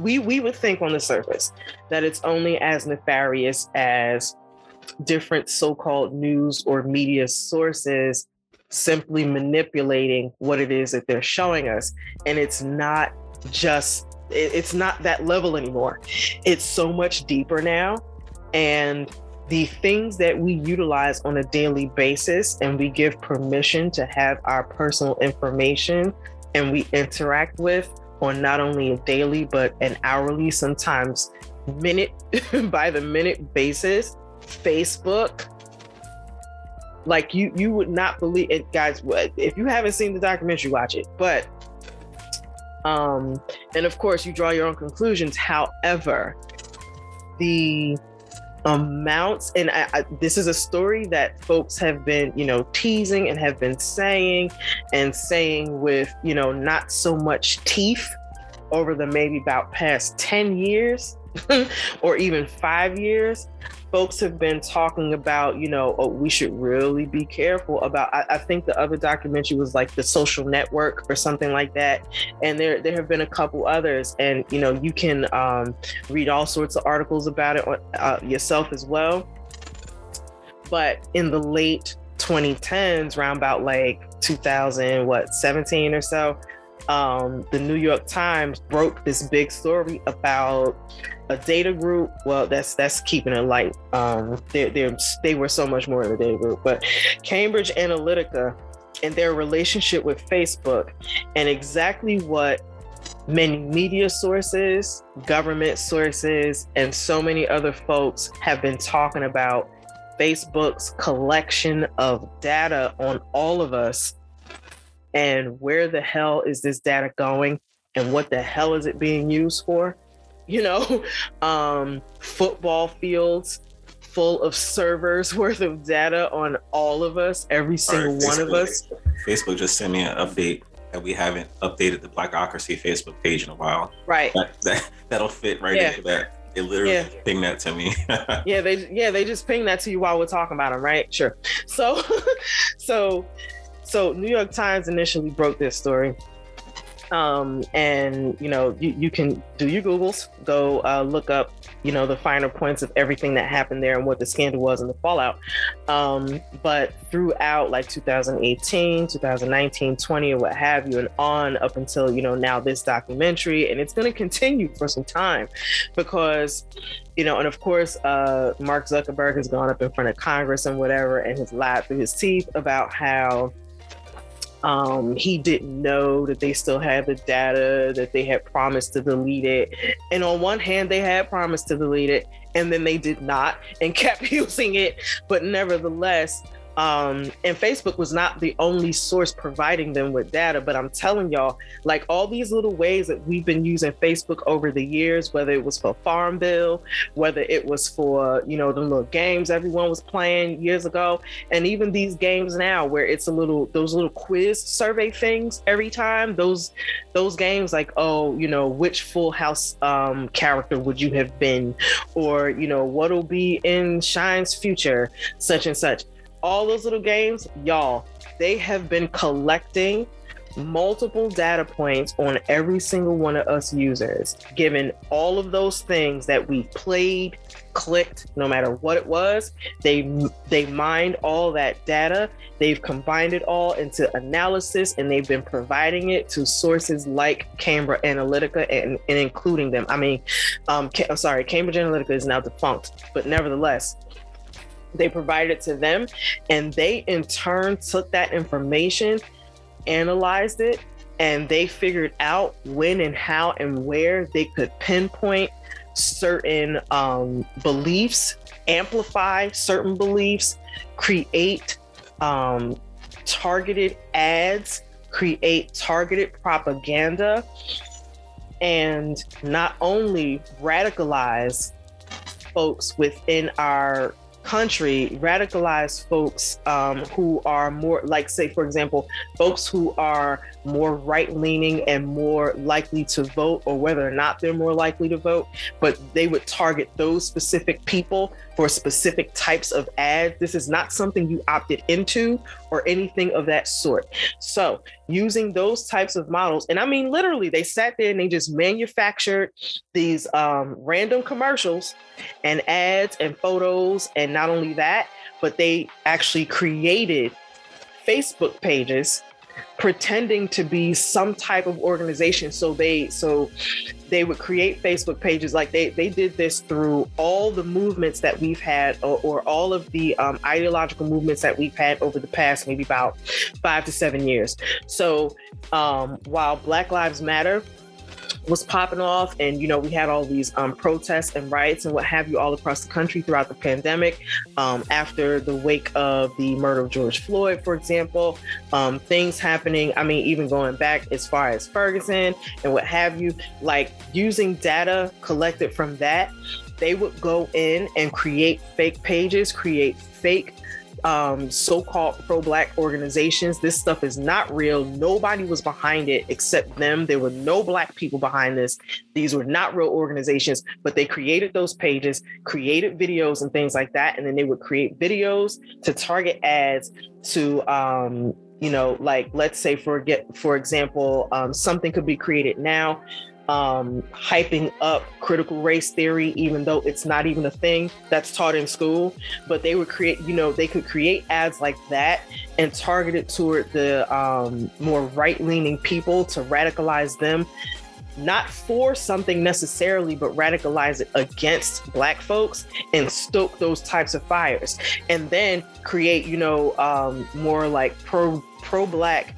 we we would think on the surface that it's only as nefarious as different so-called news or media sources simply manipulating what it is that they're showing us. And it's not just, it's not that level anymore. It's so much deeper now. And the things that we utilize on a daily basis and we give permission to have our personal information and we interact with on not only a daily but an hourly sometimes minute by the minute basis Facebook. Like you, you would not believe it, guys. If you haven't seen the documentary, watch it. But, um, and of course, you draw your own conclusions. However, the amounts, and I, I, this is a story that folks have been, you know, teasing and have been saying, and saying with, you know, not so much teeth over the maybe about past ten years, or even five years folks have been talking about, you know, oh, we should really be careful about. I, I, think the other documentary was like the social network or something like that, and there there have been a couple others, and you know, you can um, read all sorts of articles about it uh, yourself as well. But in the late 2010s, around about like 2000, what 17 or so, um, the New York Times broke this big story about a data group. Well, that's that's keeping it light. Um, they they they were so much more than a data group, but Cambridge Analytica and their relationship with Facebook, and exactly what many media sources, government sources, and so many other folks have been talking about Facebook's collection of data on all of us and where the hell is this data going and what the hell is it being used for you know um, football fields full of servers worth of data on all of us every single Right, one of us Facebook just sent me an update that we haven't updated the Blackocracy Facebook page in a while. right That, that that'll fit right Yeah. into that. They literally Yeah. pinged that to me. yeah they yeah they just ping that to you while we're talking about them right sure so so so new york times initially broke this story. Um and you know you, you can do your googles go uh, look up you know the finer points of everything that happened there and what the scandal was and the fallout. Um but throughout like 2018 2019 20 or what have you and on up until you know now this documentary and it's going to continue for some time because you know, and of course, uh, Mark Zuckerberg has gone up in front of Congress and whatever, and has lied through his teeth about how um, he didn't know that they still had the data, that they had promised to delete it. And on one hand, they had promised to delete it, and then they did not and kept using it. But nevertheless, um, and Facebook was not the only source providing them with data, but I'm telling y'all, like all these little ways that we've been using Facebook over the years, whether it was for FarmVille, whether it was for, you know, the little games everyone was playing years ago, and even these games now where it's a little, those little quiz survey things every time, those, those games like, oh, you know, which Full House um, character would you have been? Or, you know, what'll be in Shine's future, such and such all those little games, y'all, they have been collecting multiple data points on every single one of us users, given all of those things that we played, clicked, no matter what it was. They they mined all that data. They've combined it all into analysis, and they've been providing it to sources like Cambridge Analytica and, and including them. I mean, um, I'm sorry, Cambridge Analytica is now defunct, but nevertheless They provided to them, and they in turn took that information, analyzed it, and they figured out when and how and where they could pinpoint certain um, beliefs, amplify certain beliefs, create um, targeted ads, create targeted propaganda, and not only radicalize folks within our country radicalize folks um, who are more like say for example folks who are more right leaning and more likely to vote or whether or not they're more likely to vote but they would target those specific people for specific types of ads this is not something you opted into or anything of that sort so using those types of models and i mean literally they sat there and they just manufactured these um, random commercials and ads and photos. And not only that, but they actually created Facebook pages pretending to be some type of organization. So they so they would create facebook pages. Like they they did this through all the movements that we've had or, or all of the um, ideological movements that we've had over the past maybe about five to seven years. So um, while black lives matter was popping off and you know we had all these um, protests and riots and what have you all across the country throughout the pandemic um, after the wake of the murder of george floyd for example um, things happening i mean even going back as far as ferguson and what have you like using data collected from that they would go in and create fake pages create fake um, so-called pro-black organizations. This stuff is not real. Nobody was behind it except them. There were no black people behind this. These were not real organizations, but they created those pages, created videos and things like that, and then they would create videos to target ads to um, you know, like let's say for get for example, um, something could be created now um, hyping up critical race theory, even though it's not even a thing that's taught in school. But they would create, you know, they could create ads like that and target it toward the um, more right leaning people to radicalize them. Not for something necessarily, but radicalize it against Black folks and stoke those types of fires, and then create, you know, um, more like pro pro Black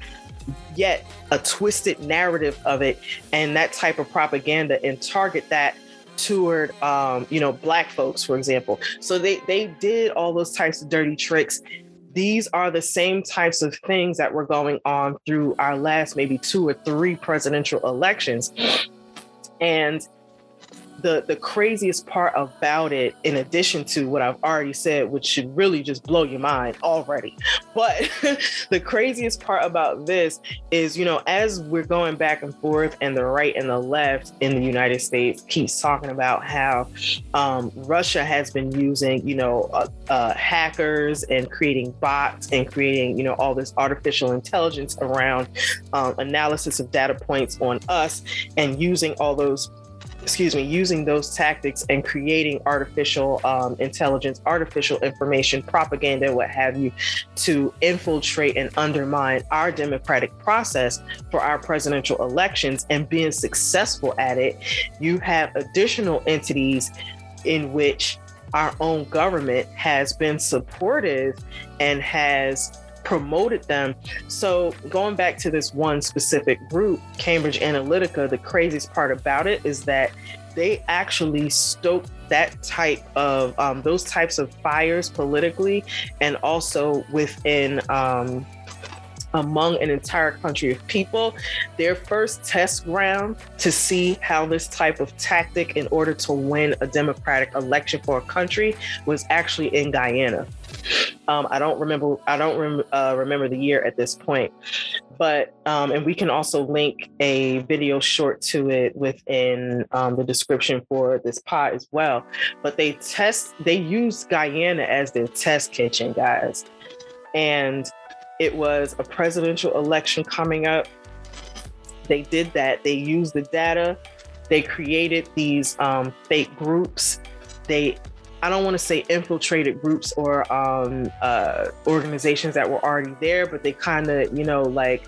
yet a twisted narrative of it and that type of propaganda and target that toward um, you know black folks for example. So they they did all those types of dirty tricks. These are the same types of things that were going on through our last maybe two or three presidential elections. And the the craziest part about it, in addition to what I've already said, which should really just blow your mind already, but the craziest part about this is, you know, as we're going back and forth, and the right and the left in the United States keeps talking about how um, Russia has been using, you know, uh, uh, hackers and creating bots and creating, you know, all this artificial intelligence around um, analysis of data points on us and using all those excuse me, using those tactics and creating artificial um, intelligence, artificial information, propaganda, what have you, to infiltrate and undermine our democratic process for our presidential elections and being successful at it, you have additional entities in which our own government has been supportive and has promoted them. So, going back to this one specific group, Cambridge Analytica, the craziest part about it is that they actually stoked that type of um, those types of fires politically and also within um, among an entire country of people. Their first test ground to see how this type of tactic in order to win a democratic election for a country was actually in Guyana. Um, I don't remember. I don't rem- uh, remember the year at this point, but um, and we can also link a video short to it within um, the description for this pod as well. But they test. They use Guyana as their test kitchen, guys, and it was a presidential election coming up. They did that. They used the data. They created these um, fake groups. They I don't want to say infiltrated groups or um, uh, organizations that were already there, but they kind of, you know, like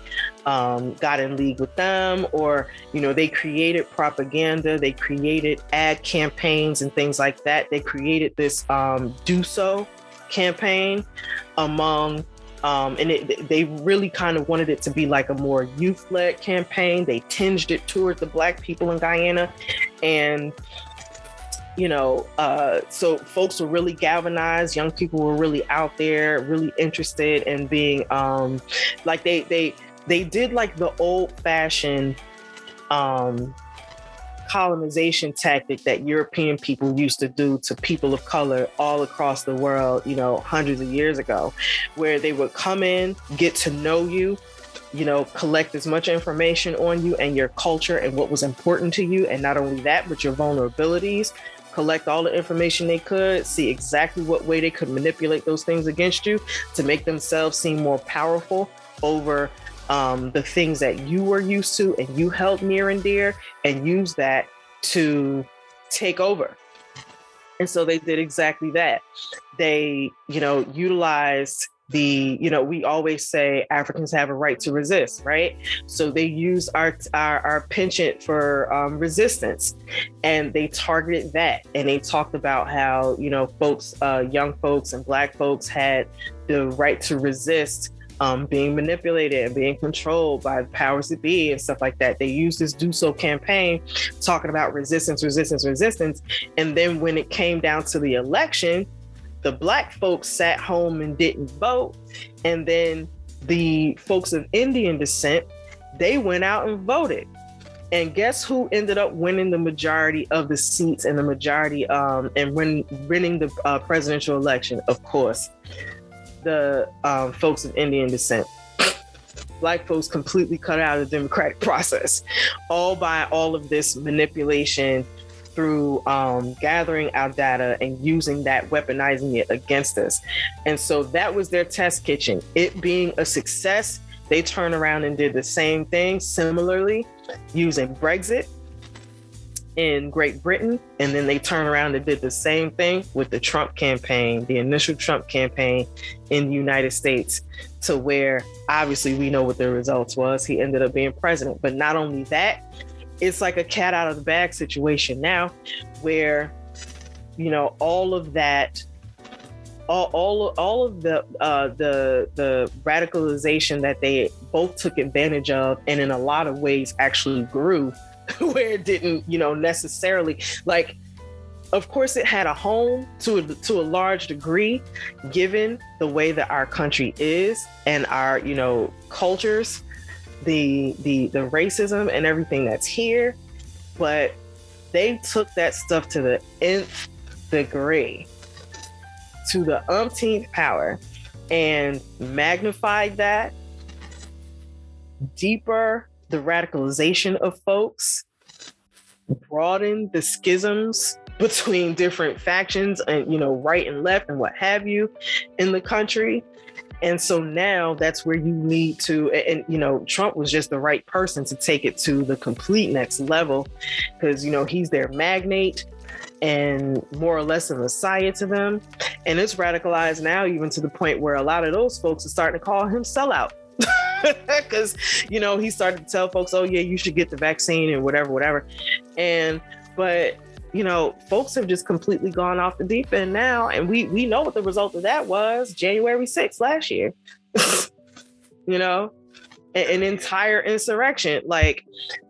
um, got in league with them, or you know, they created propaganda, they created ad campaigns and things like that. They created this um, do so campaign among um, and it, they really kind of wanted it to be like a more youth-led campaign. They tinged it towards the black people in Guyana, and you know, uh, so folks were really galvanized. Young people were really out there, really interested in being um, like they they they did like the old-fashioned um, colonization tactic that European people used to do to people of color all across the world, you know, hundreds of years ago, where they would come in, get to know you, you know, collect as much information on you and your culture and what was important to you. And not only that, but your vulnerabilities, collect all the information they could, see exactly what way they could manipulate those things against you to make themselves seem more powerful over um, the things that you were used to and you held near and dear and use that to take over. And so they did exactly that. They, you know, utilized the, you know, we always say Africans have a right to resist, right? So they use our our, our penchant for um, resistance, and they targeted that, and they talked about how you know folks, uh, young folks and Black folks had the right to resist um, being manipulated and being controlled by the powers that be and stuff like that. They used this Do So campaign talking about resistance, resistance, resistance. And then when it came down to the election, the black folks sat home and didn't vote. And then the folks of Indian descent, they went out and voted. And guess who ended up winning the majority of the seats and the majority um, and win, winning the uh, presidential election? Of course, the um, folks of Indian descent. Black folks completely cut out of the democratic process, all by all of this manipulation through um, gathering our data and using that, weaponizing it against us. And so that was their test kitchen. It being a success, they turned around and did the same thing similarly using Brexit in Great Britain. And then they turned around and did the same thing with the Trump campaign, the initial Trump campaign in the United States, to where obviously we know what the results was. He ended up being president. But not only that, it's like a cat out of the bag situation now where, you know, all of that all, all, all of the uh, the the radicalization that they both took advantage of and in a lot of ways actually grew where it didn't, you know, necessarily like of course it had a home to a, to a large degree given the way that our country is and our you know cultures the the the racism and everything that's here but they took that stuff to the nth degree to the umpteenth power and magnified that deeper the radicalization of folks, broadened the schisms between different factions and you know right and left and what have you in the country and so now that's where you need to and you know trump was just the right person to take it to the complete next level because you know he's their magnate and more or less a messiah to them. And it's radicalized now even to the point where a lot of those folks are starting to call him sellout. Because you know he started to tell folks, "Oh yeah, you should get the vaccine and whatever, whatever," and but you know, folks have just completely gone off the deep end now, and we we know what the result of that was January 6th last year. you know, an, an entire insurrection, like,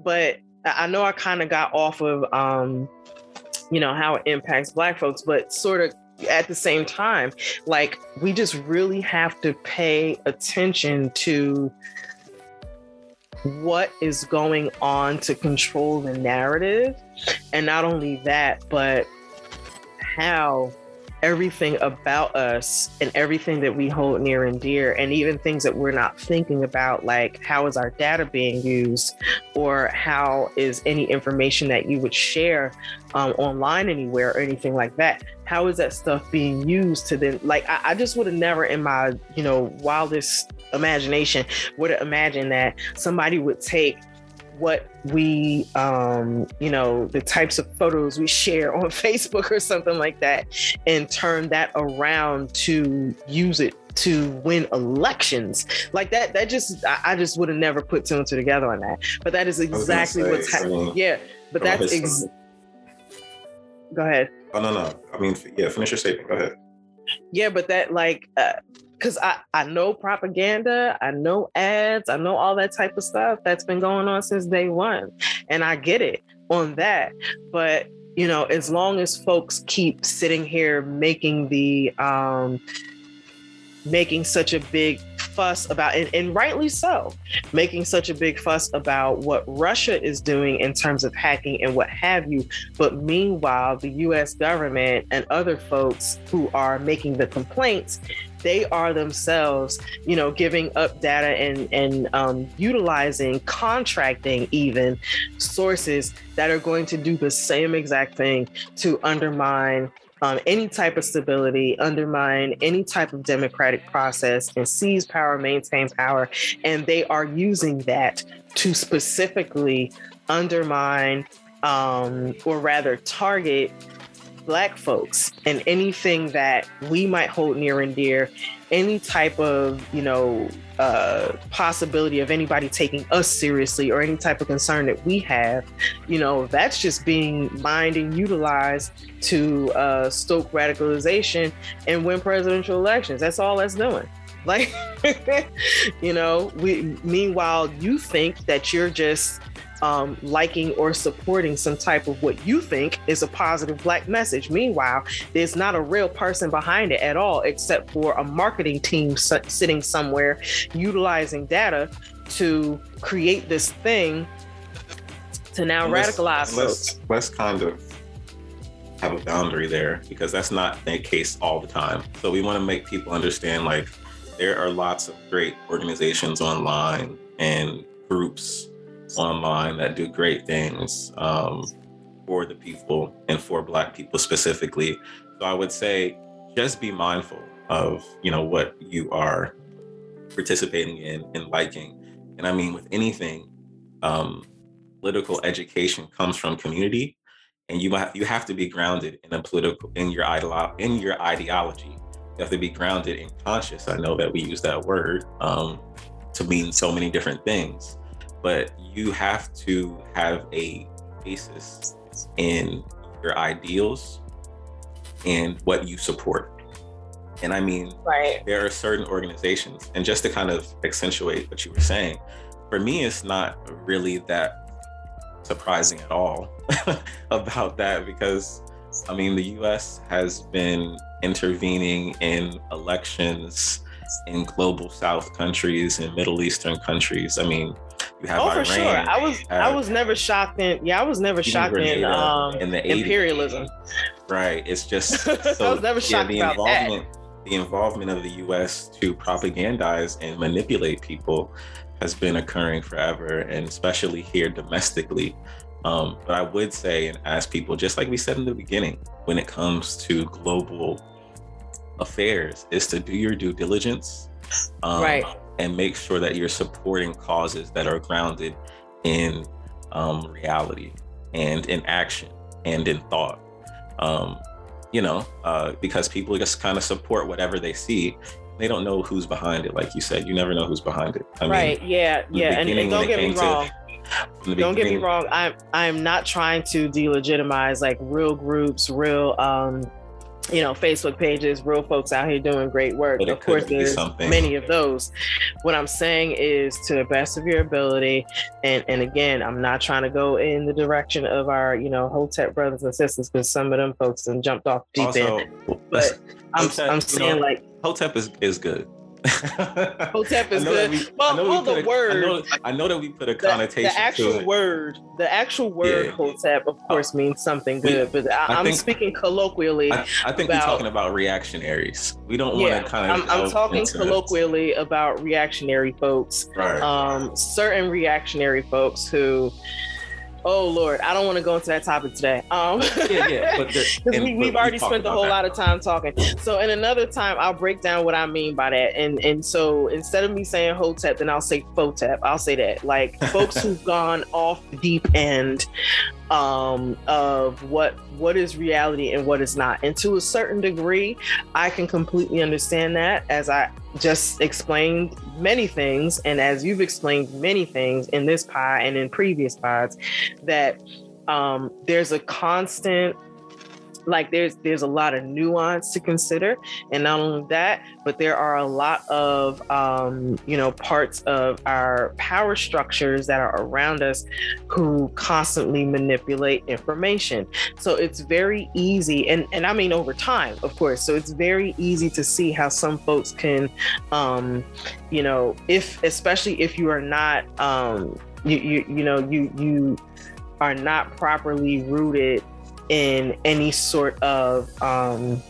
but I know I kind of got off of um, you know, how it impacts black folks, but sort of at the same time, like we just really have to pay attention to what is going on to control the narrative. And not only that, but how everything about us and everything that we hold near and dear, and even things that we're not thinking about, like how is our data being used, or how is any information that you would share um, online anywhere or anything like that, how is that stuff being used to then, like, I, I just would have never in my, you know, wildest imagination would have imagined that somebody would take what we um you know the types of photos we share on facebook or something like that and turn that around to use it to win elections. Like that that just i, I just would have never put two and two together on that. But that is exactly say, what's happening yeah but that's ex- go ahead. Oh no no. I mean yeah finish your statement. Go ahead. Yeah, but that like because I, I know propaganda, I know ads, I know all that type of stuff that's been going on since day one. And I get it on that. But you know, as long as folks keep sitting here making the um making such a big fuss about and, and, rightly so making such a big fuss about what russia is doing in terms of hacking and what have you but meanwhile the us government and other folks who are making the complaints they are themselves, you know, giving up data and and um, utilizing, contracting even sources that are going to do the same exact thing to undermine um, any type of stability, undermine any type of democratic process, and seize power, maintain power. And they are using that to specifically undermine, um, or rather, target black folks and anything that we might hold near and dear any type of you know uh, possibility of anybody taking us seriously or any type of concern that we have you know that's just being mined and utilized to uh, stoke radicalization and win presidential elections. That's all that's doing. Like you know we meanwhile you think that you're just um, liking or supporting some type of what you think is a positive black message. Meanwhile, there's not a real person behind it at all, except for a marketing team sitting somewhere utilizing data to create this thing to now let's, radicalize let's, let's kind of have a boundary there because that's not the case all the time. So we want to make people understand like there are lots of great organizations online and groups online that do great things um, for the people and for Black people specifically. So I would say just be mindful of you know what you are participating in and liking. And I mean with anything, um, political education comes from community, and you have you have to be grounded in a political in your ideolo- in your ideology. You have to be grounded and conscious. I know that we use that word um, to mean so many different things but you have to have a basis in your ideals and what you support. And I mean, right. there are certain organizations, and just to kind of accentuate what you were saying, for me, it's not really that surprising at all about that because I mean, the US has been intervening in elections in global South countries and Middle Eastern countries. I mean, you have oh, for sure. I was I was never shocked in yeah I was never shocked in um in the imperialism. Right. It's just so, I was never shocked yeah, the about involvement that. the involvement of the U.S. to propagandize and manipulate people has been occurring forever, and especially here domestically. Um, but I would say and ask people, just like we said in the beginning, when it comes to global affairs, is to do your due diligence. Um, right and make sure that you're supporting causes that are grounded in um, reality and in action and in thought. Um, you know, uh, because people just kind of support whatever they see. They don't know who's behind it. Like you said, you never know who's behind it. I right. Mean, yeah. Yeah. And, and, don't get me wrong. To, don't get me wrong. I'm I'm not trying to delegitimize like real groups, real um, you know, Facebook pages, real folks out here doing great work. Of course, there's many of those. What I'm saying is to the best of your ability, and and again, I'm not trying to go in the direction of our, you know, Hotep brothers and sisters because some of them folks have jumped off deep also, end. But I'm, Hotep, I'm saying know, like Hotep is is good. Hotep is good. We, well, well the a, word. I know, I know, that we put a connotation. The, the actual word, the actual word yeah. Hotep, of course, means something good. We, but I, am speaking colloquially. I, I think about, we're talking about reactionaries. We don't yeah, want to kind of. I'm, I'm talking colloquially about reactionary folks. Right. Um, certain reactionary folks who Oh Lord, I don't want to go into that topic today. Um, yeah, yeah, but we, we've already spent a whole that. lot of time talking. So in another time, I'll break down what I mean by that. And and so instead of me saying Hotep, then I'll say Fotep. I'll say that like folks who've gone off the deep end um, of what what is reality and what is not. And to a certain degree, I can completely understand that as I just explained many things, and as you've explained many things in this pie and in previous pods, that um, there's a constant like there's there's a lot of nuance to consider and not only that but there are a lot of um, you know parts of our power structures that are around us who constantly manipulate information. So it's very easy and and i mean over time of course. So it's very easy to see how some folks can um, you know if especially if you are not um, you, you you know you you are not properly rooted in any sort of um,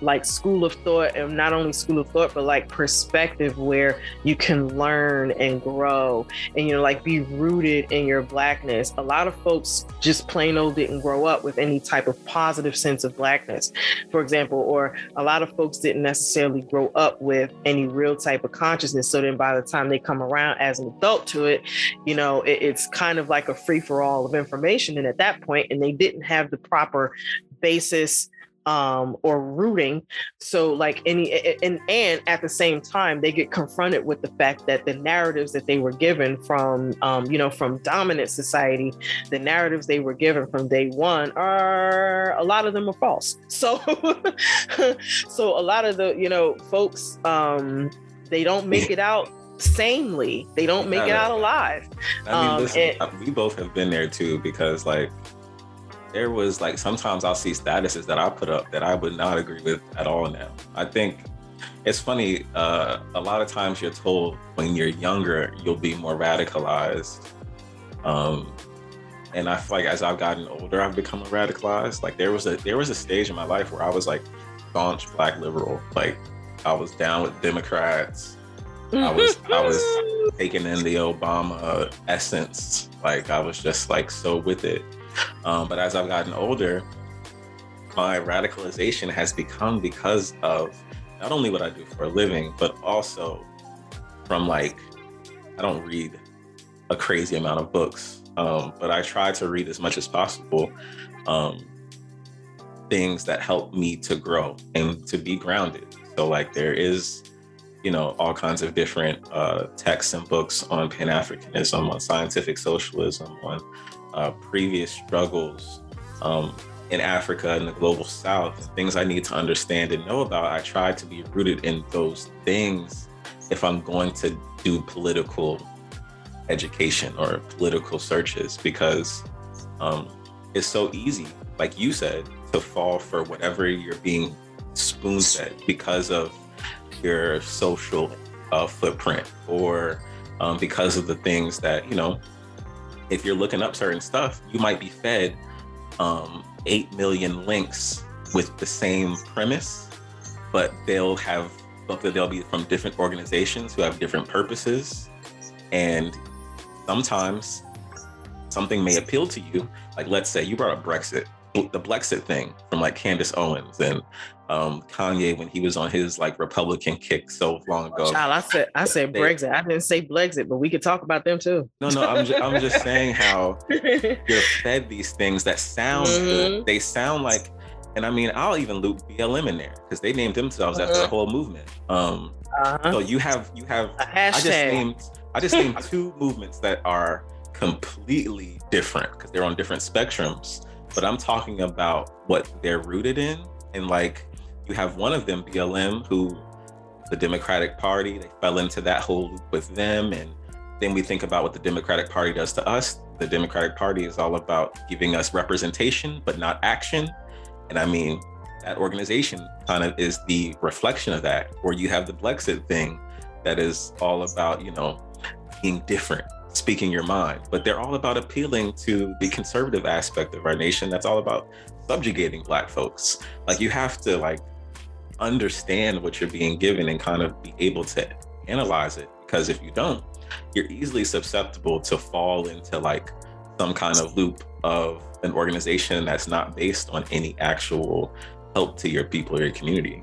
like school of thought and not only school of thought but like perspective where you can learn and grow and you know like be rooted in your blackness. A lot of folks just plain old didn't grow up with any type of positive sense of blackness for example or a lot of folks didn't necessarily grow up with any real type of consciousness. So then by the time they come around as an adult to it you know it, it's kind of like a free-for-all of information. And at that point and they didn't have the proper basis um, or rooting. So like any and and at the same time they get confronted with the fact that the narratives that they were given from um, you know from dominant society, the narratives they were given from day one are a lot of them are false. So so a lot of the you know folks um, they don't make it out sanely. They don't make it out alive. I mean, um, listen, and, we both have been there too because like there was like sometimes I'll see statuses that I put up that I would not agree with at all now. I think it's funny, uh, a lot of times you're told when you're younger, you'll be more radicalized. Um, and I feel like as I've gotten older, I've become radicalized. Like there was a there was a stage in my life where I was like staunch black liberal. Like I was down with Democrats. I was I was taking in the Obama essence. Like I was just like so with it. Um, but as I've gotten older, my radicalization has become because of not only what I do for a living, but also from like, I don't read a crazy amount of books, um, but I try to read as much as possible um, things that help me to grow and to be grounded. So, like, there is, you know, all kinds of different uh, texts and books on Pan Africanism, on scientific socialism, on uh, previous struggles um, in Africa and the global South, things I need to understand and know about, I try to be rooted in those things if I'm going to do political education or political searches because um, it's so easy, like you said, to fall for whatever you're being spoon fed because of your social uh, footprint or um, because of the things that, you know, if you're looking up certain stuff, you might be fed um, 8 million links with the same premise, but they'll have, they'll be from different organizations who have different purposes. And sometimes something may appeal to you. Like, let's say you brought up Brexit, the Blexit thing from like Candace Owens and um, Kanye when he was on his like Republican kick so long ago. Child, I said I said they, Brexit. I didn't say Blexit, but we could talk about them too. No, no, I'm just, I'm just saying how you're fed these things that sound mm-hmm. good. They sound like, and I mean, I'll even loop BLM in there because they named themselves mm-hmm. after the whole movement. Um, uh-huh. So you have you have I just named I just named two movements that are completely different because they're on different spectrums. But I'm talking about what they're rooted in and like you have one of them, BLM, who the Democratic Party, they fell into that loop with them. And then we think about what the Democratic Party does to us. The Democratic Party is all about giving us representation, but not action. And I mean, that organization kind of is the reflection of that, where you have the Blexit thing that is all about, you know, being different, speaking your mind. But they're all about appealing to the conservative aspect of our nation that's all about subjugating Black folks. Like you have to like understand what you're being given and kind of be able to analyze it. Because if you don't, you're easily susceptible to fall into like some kind of loop of an organization that's not based on any actual help to your people or your community.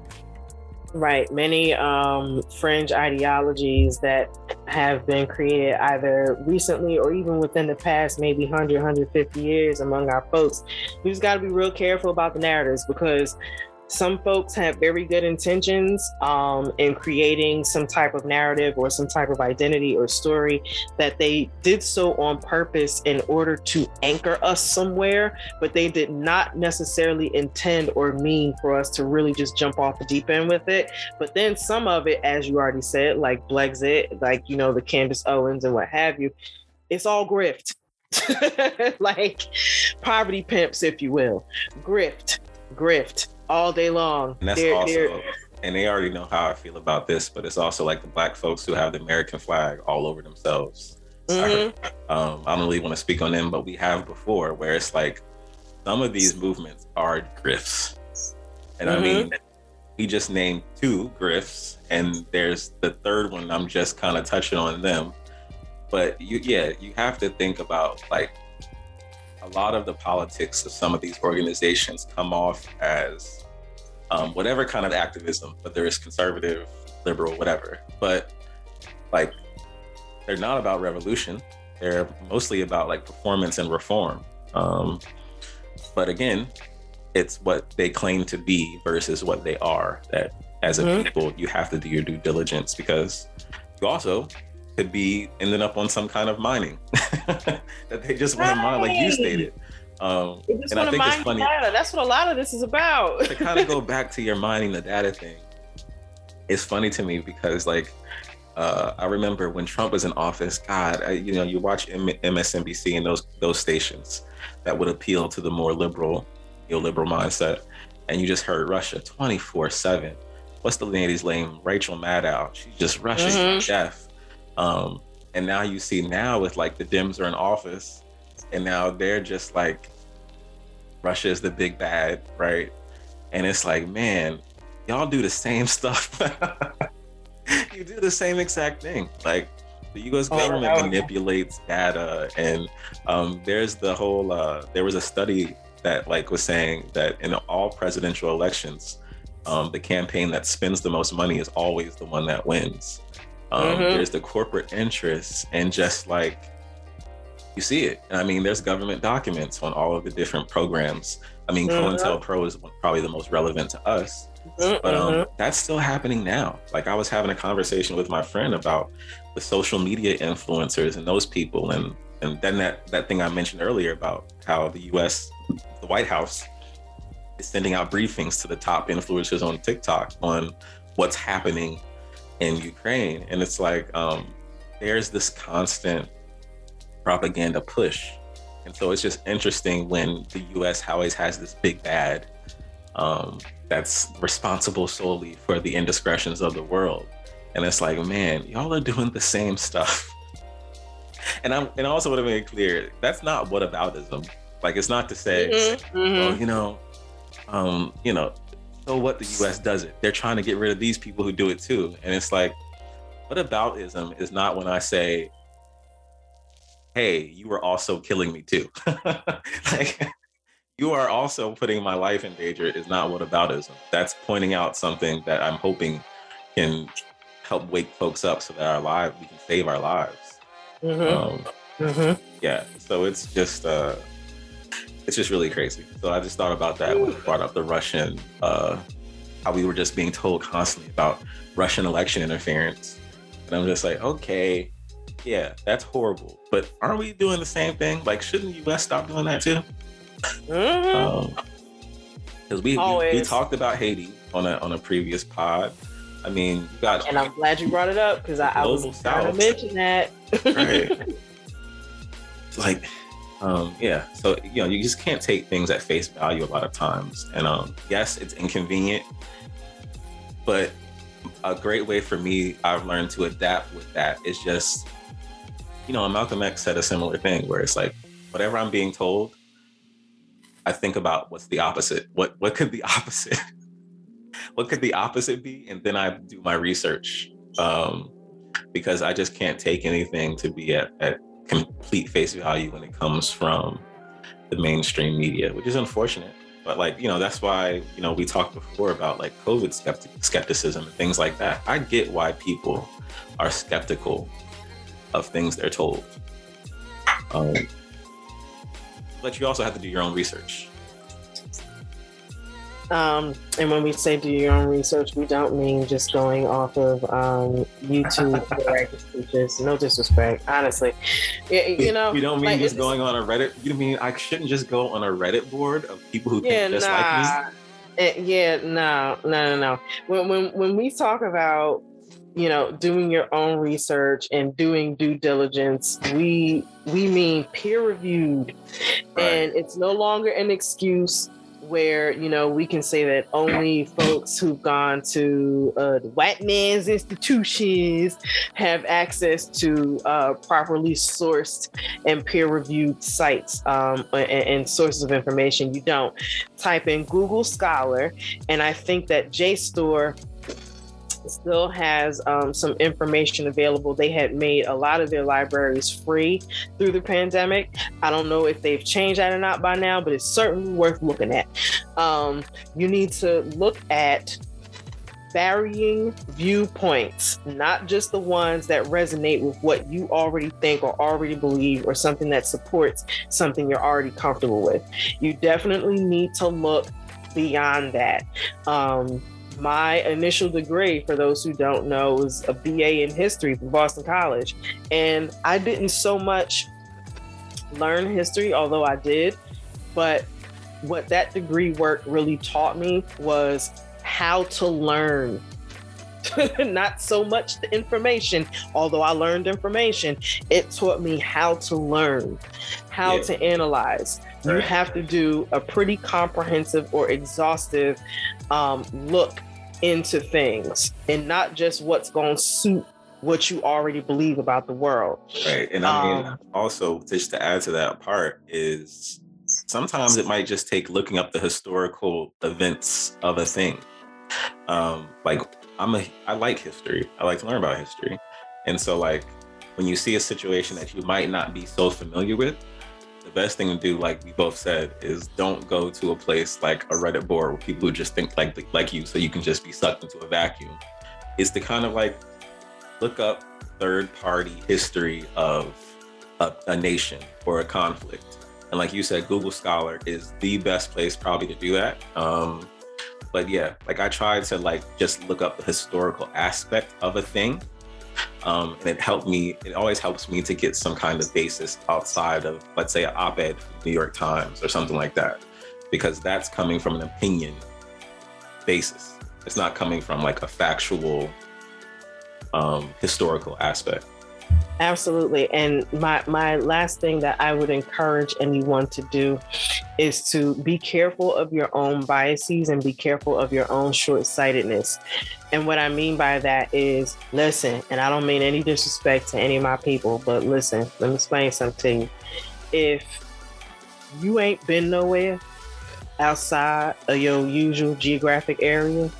Right. Many um, fringe ideologies that have been created either recently or even within the past maybe 100, 150 years among our folks. We just got to be real careful about the narratives because some folks have very good intentions um, in creating some type of narrative or some type of identity or story that they did so on purpose in order to anchor us somewhere, but they did not necessarily intend or mean for us to really just jump off the deep end with it. But then some of it, as you already said, like Blexit, like, you know, the Candace Owens and what have you, it's all grift. like poverty pimps, if you will. Grift, grift all day long. And that's they're, also, they're... and they already know how I feel about this, but it's also like the black folks who have the American flag all over themselves. Mm-hmm. I, um, I don't really want to speak on them, but we have before where it's like some of these movements are grifts. And mm-hmm. I mean, we just named two grifts, and there's the third one. I'm just kind of touching on them. But you, yeah, you have to think about like a lot of the politics of some of these organizations come off as um, whatever kind of activism, whether it's conservative, liberal, whatever. But like, they're not about revolution. They're mostly about like performance and reform. Um, but again, it's what they claim to be versus what they are. That as a mm-hmm. people, you have to do your due diligence because you also could be ending up on some kind of mining that they just want to mine, like you stated. Um, and I think it's funny. Data. That's what a lot of this is about. to kind of go back to your mining the data thing, it's funny to me because like uh, I remember when Trump was in office. God, I, you know, you watch M- MSNBC and those those stations that would appeal to the more liberal, neoliberal mindset, and you just heard Russia twenty four seven. What's the lady's name? Rachel Maddow. She's just Russian mm-hmm. death um, and now you see now with like the Dems are in office, and now they're just like Russia is the big bad, right? And it's like, man, y'all do the same stuff. you do the same exact thing. Like the U.S. Oh, government oh, manipulates data, and um, there's the whole. Uh, there was a study that like was saying that in all presidential elections, um, the campaign that spends the most money is always the one that wins. Um, mm-hmm. There's the corporate interests, and just like you see it. I mean, there's government documents on all of the different programs. I mean, mm-hmm. COINTELPRO is probably the most relevant to us, mm-hmm. but um, that's still happening now. Like I was having a conversation with my friend about the social media influencers and those people, and and then that that thing I mentioned earlier about how the U.S. the White House is sending out briefings to the top influencers on TikTok on what's happening in Ukraine. And it's like um, there's this constant propaganda push. And so it's just interesting when the US always has this big bad um, that's responsible solely for the indiscretions of the world. And it's like, man, y'all are doing the same stuff. And I'm and I also want to make it clear that's not whataboutism. Like it's not to say, mm-hmm, mm-hmm. oh, you know, um, you know, so what the US does it. They're trying to get rid of these people who do it too. And it's like, what aboutism is not when I say, hey, you are also killing me too. like you are also putting my life in danger is not what aboutism. That's pointing out something that I'm hoping can help wake folks up so that our lives we can save our lives. Mm-hmm. Um, mm-hmm. Yeah. So it's just uh it's just really crazy. So I just thought about that when I brought up the Russian, uh, how we were just being told constantly about Russian election interference. And I'm just like, okay, yeah, that's horrible. But aren't we doing the same thing? Like, shouldn't the US stop doing that too? Because mm-hmm. um, we, we, we talked about Haiti on a on a previous pod. I mean, you got and I'm glad you brought it up because I, I was going to mention that. right. like um, yeah, so you know, you just can't take things at face value a lot of times. And um, yes, it's inconvenient, but a great way for me, I've learned to adapt with that is just, you know, Malcolm X said a similar thing where it's like, whatever I'm being told, I think about what's the opposite. What what could the opposite? what could the opposite be? And then I do my research um, because I just can't take anything to be at, at complete face value when it comes from the mainstream media, which is unfortunate. But like, you know, that's why, you know, we talked before about like COVID skeptic- skepticism and things like that. I get why people are skeptical of things they're told. Um, but you also have to do your own research. Um, and when we say do your own research, we don't mean just going off of um, YouTube speeches. No disrespect, honestly. You know, we don't mean like, just going on a Reddit. You mean I shouldn't just go on a Reddit board of people who yeah, think just nah. like me? It, yeah, no, no, no, no. When when when we talk about you know doing your own research and doing due diligence we we mean peer reviewed right. and it's no longer an excuse where you know we can say that only folks who've gone to uh, the white man's institutions have access to uh, properly sourced and peer-reviewed sites um, and, and, sources of information. You don't type in Google Scholar, and I think that JSTOR still has um, some information available. They had made a lot of their libraries free through the pandemic. I don't know if they've changed that or not by now, but it's certainly worth looking at. Um, you need to look at varying viewpoints, not just the ones that resonate with what you already think or already believe or something that supports something you're already comfortable with. You definitely need to look beyond that. Um, my initial degree, for those who don't know, was a BA in history from Boston College. And I didn't so much learn history, although I did, but what that degree work really taught me was how to learn. Not so much the information, although I learned information, it taught me how to learn, how yeah. to analyze. You have to do a pretty comprehensive or exhaustive um, look into things and not just what's going to suit what you already believe about the world. Right. And I mean, um, also, just to add to that part, is sometimes it might just take looking up the historical events of a thing. Um, like, I'm a, I like history, I like to learn about history. And so, like, when you see a situation that you might not be so familiar with, best thing to do, like we both said, is don't go to a place like a Reddit board with people who just think like like you, so you can just be sucked into a vacuum. Is to kind of like look up third party history of a, a nation or a conflict. And like you said, Google Scholar is the best place probably to do that. Um, but yeah, like I tried to like just look up the historical aspect of a thing um, and it helped me, it always helps me to get some kind of basis outside of, let's say, an op ed New York Times or something like that, because that's coming from an opinion basis. It's not coming from like a factual, um, historical aspect. Absolutely. And my my last thing that I would encourage anyone to do is to be careful of your own biases and be careful of your own short-sightedness. And what I mean by that is listen, and I don't mean any disrespect to any of my people, but listen, let me explain something to you. If you ain't been nowhere outside of your usual geographic area,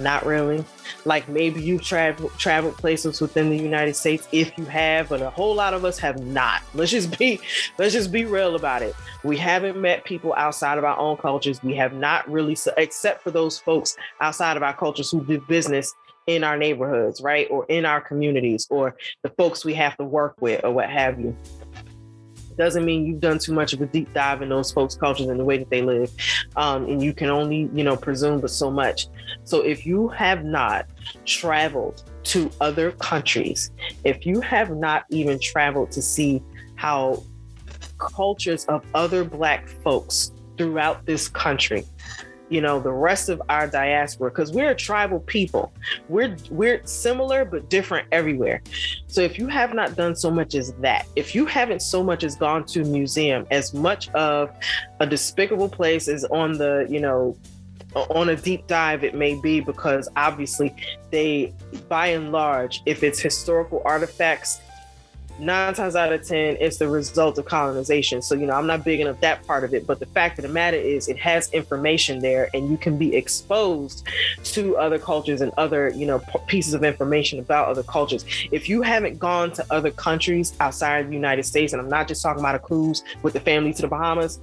not really. Like maybe you've traveled traveled places within the United States if you have, but a whole lot of us have not. Let's just be let's just be real about it. We haven't met people outside of our own cultures. We have not really except for those folks outside of our cultures who do business in our neighborhoods, right? Or in our communities or the folks we have to work with or what have you doesn't mean you've done too much of a deep dive in those folks' cultures and the way that they live. Um, and you can only, you know, presume but so much. So if you have not traveled to other countries, if you have not even traveled to see how cultures of other Black folks throughout this country you know the rest of our diaspora because we're a tribal people. We're we're similar but different everywhere. So if you have not done so much as that if you haven't so much as gone to a museum as much of a despicable place as on the you know on a deep dive it may be because obviously they by and large if it's historical artifacts nine times out of ten it's the result of colonization. So you know i'm not big enough that part of it but the fact of the matter is it has information there and you can be exposed to other cultures and other you know p- pieces of information about other cultures. If you haven't gone to other countries outside the united states and i'm not just talking about a cruise with the family to the bahamas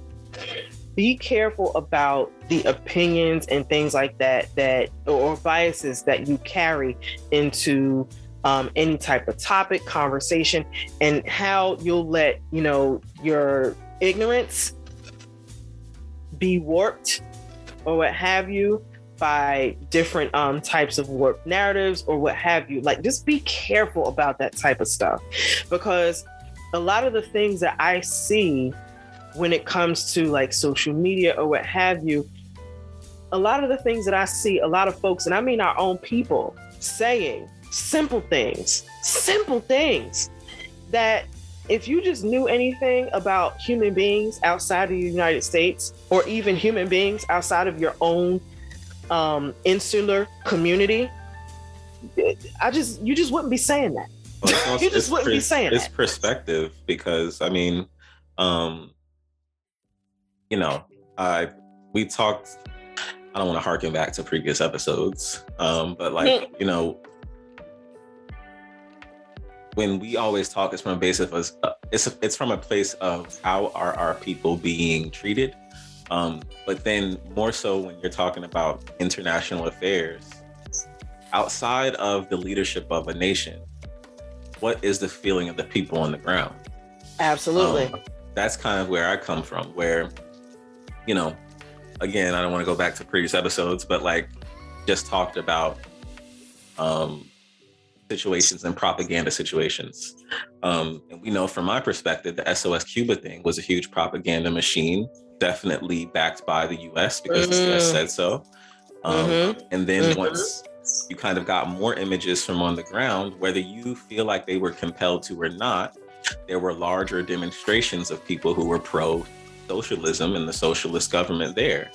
be careful about the opinions and things like that that or biases that you carry into um, any type of topic, conversation, and how you'll let you know your ignorance be warped or what have you by different um, types of warped narratives or what have you. Like, just be careful about that type of stuff because a lot of the things that I see when it comes to like social media or what have you, a lot of the things that I see, a lot of folks, and I mean our own people, saying simple things, simple things that if you just knew anything about human beings outside of the United States or even human beings outside of your own um, insular community, I just you just wouldn't be saying that. Well, you just wouldn't be saying it's that. perspective because I mean, um, you know, I we talked. I don't want to harken back to previous episodes, um, but like hmm. you know, when we always talk, it's from a base of us. Uh, it's it's from a place of how are our people being treated, um, but then more so when you're talking about international affairs, outside of the leadership of a nation, what is the feeling of the people on the ground? Absolutely. Um, that's kind of where I come from, where you know, again, I don't want to go back to previous episodes, but like just talked about um, situations and propaganda situations. Um, and we know from my perspective, the SOS Cuba thing was a huge propaganda machine, definitely backed by the US because mm-hmm. the US said so. Um, mm-hmm. And then mm-hmm. once you kind of got more images from on the ground, whether you feel like they were compelled to or not, there were larger demonstrations of people who were pro socialism and the socialist government there.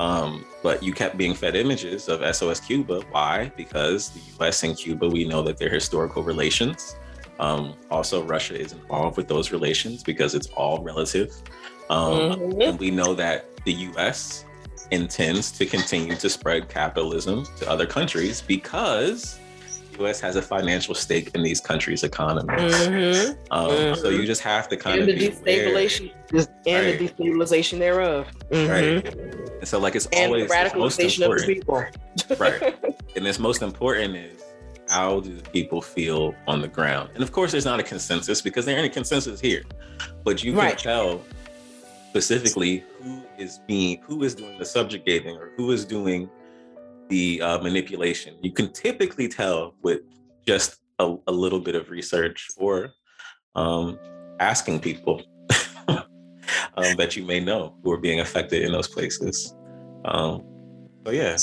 Um, but you kept being fed images of SOS Cuba. Why? Because the US and Cuba, we know that they're historical relations. Um, also, Russia is involved with those relations because it's all relative. Um, mm-hmm. And we know that the US intends to continue to spread capitalism to other countries because U.S. has a financial stake in these countries' economies. Mm-hmm. Um, mm-hmm. So you just have to kind and of the destabilization aware. and right. the destabilization thereof. Mm-hmm. Right. And so like it's and always the radicalization of the people. right. And it's most important is how do the people feel on the ground? And of course, there's not a consensus because there ain't a consensus here, but you can right. tell specifically who is being who is doing the subjugating or who is doing the uh, manipulation. You can typically tell with just a, a little bit of research or um, asking people um, that you may know who are being affected in those places. Um, so yeah,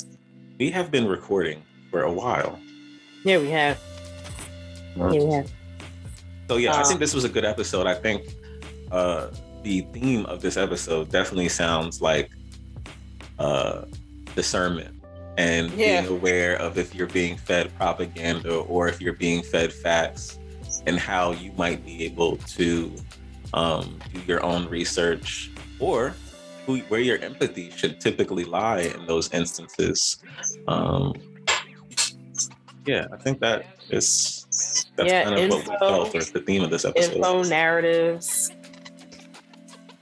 we have been recording for a while. Yeah, we have. Yeah, we have. So yeah, I think this was a good episode. I think uh, the theme of this episode definitely sounds like uh, discernment and yeah. being aware of if you're being fed propaganda or if you're being fed facts and how you might be able to um, do your own research or who, where your empathy should typically lie in those instances. Um, yeah, I think that is that's yeah, kind of info, what we felt or the theme of this episode. Info narratives,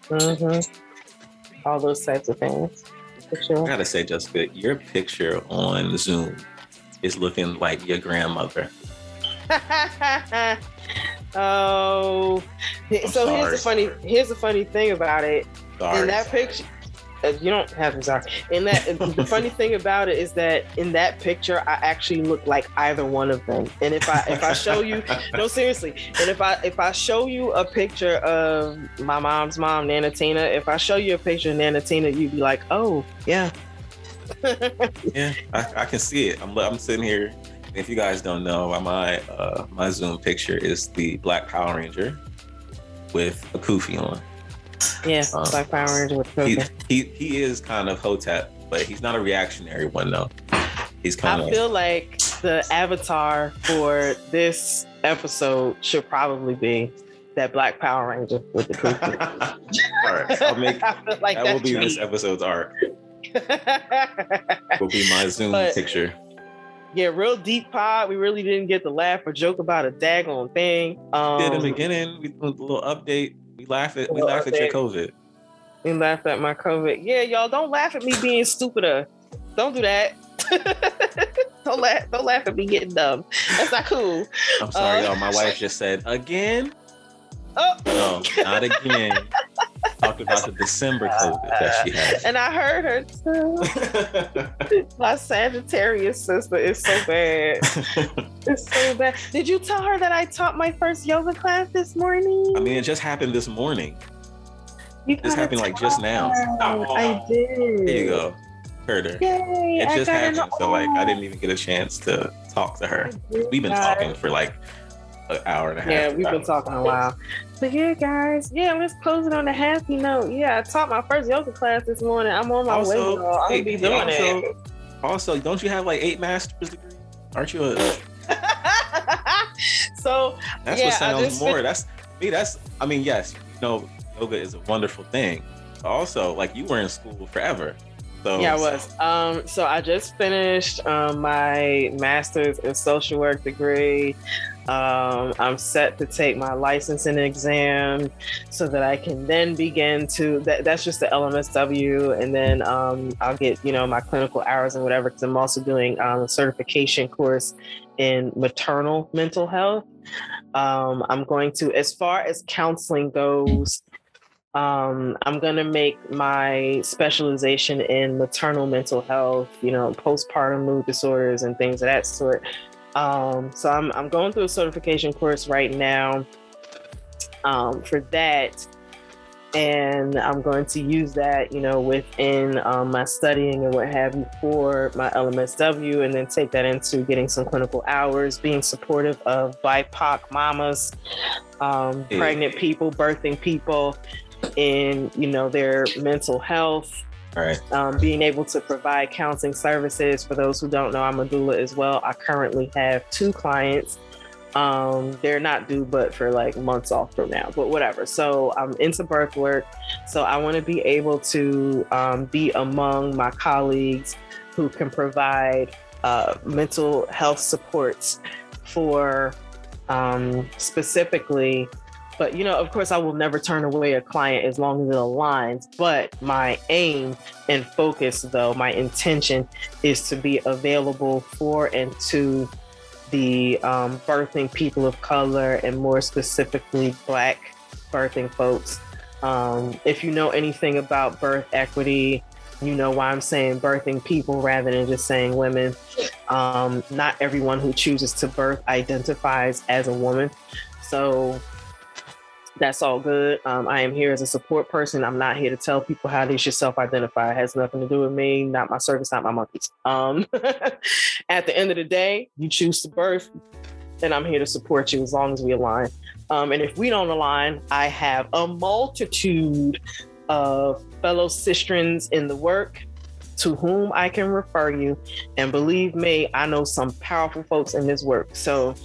mm-hmm. all those types of things picture. I gotta say, Jessica, your picture on Zoom is looking like your grandmother. oh, so here's the funny here's the funny thing about it. Sorry. In that picture, you don't have to sorry. In that, the funny thing about it is that in that picture, I actually look like either one of them. And if I if I show you, no seriously, and if I if I show you a picture of my mom's mom, Nana Tina, if I show you a picture of Nana Tina, you'd be like, oh yeah. yeah, I, I, can see it. I'm I'm sitting here. If you guys don't know, my uh, my Zoom picture is the Black Power Ranger with a kufi on. Yeah, um, Black Power Ranger with he, he, he is kind of Hotep, but he's not a reactionary one though. He's kind I of. I feel like the avatar for this episode should probably be that Black Power Ranger with the kufi. All right, I'll make like that will be this episode's art. will be my Zoom but, picture. Yeah, real deep pod. We really didn't get to laugh or joke about a daggone thing. Um, did in the beginning. We did a little update we laugh at we laugh at your COVID. We laugh at my COVID. Yeah, y'all don't laugh at me being stupider. Don't do that. don't laugh. Don't laugh at me getting dumb. That's not cool. I'm sorry, uh, y'all. My wife just said again. Oh. No, not again. talked about the December COVID that she had. And I heard her too. My Sagittarius sister is so bad. it's so bad. Did you tell her that I taught my first yoga class this morning? I mean, it just happened this morning. You This happened like just now. tell her. I did. There you go. Heard her. Yay! It just happened. So like I didn't even get a chance to talk to her. We've been talking for like an hour and a half. Yeah, we've been talking a while. But yeah, guys, yeah, let's close it on a happy note. Yeah, I taught my first yoga class this morning. I'm on my way. Also, y'all. I'm hey, be doing also, it. also, don't you have like eight master's degrees? Aren't you a so That's Yeah, what sounds just more. That's me. That's I mean, yes, you know, yoga is a wonderful thing. Also, like you were in school forever. So yeah, I was. Um, so I just finished um, my master's in social work degree. Um, I'm set to take my licensing exam so that I can then begin to. That, that's just the LMSW, and then um, I'll get you know my clinical hours and whatever. Because I'm also doing um, a certification course in maternal mental health. Um, I'm going to, as far as counseling goes, um, I'm going to make my specialization in maternal mental health, you know, postpartum mood disorders and things of that sort. Um, so I'm, I'm going through a certification course right now um, for that. And I'm going to use that, you know, within um, my studying and what have you for my LMSW, and then take that into getting some clinical hours, being supportive of BIPOC mamas, um, pregnant people, birthing people, in you know their mental health right. um, being able to provide counseling services. For those who don't know i'm a doula as well. I currently have two clients. Um, they're not due but for like months off from now but whatever. So i'm into birth work. So i want to be able to um, be among my colleagues who can provide uh, mental health supports for um, specifically but you know, of course, I will never turn away a client as long as it aligns. But my aim and focus, though, my intention is to be available for and to the um, birthing people of color and more specifically Black birthing folks. Um, if you know anything about birth equity, you know why I'm saying birthing people rather than just saying women. Um, not everyone who chooses to birth identifies as a woman. So that's all good. Um, I am here as a support person. I'm not here to tell people how they should self-identify. It has nothing to do with me, not my service, not my monkeys. Um, at the end of the day, you choose to birth, and I'm here to support you as long as we align. Um, and if we don't align, I have a multitude of fellow sistrans in the work to whom I can refer you. And believe me, I know some powerful folks in this work. So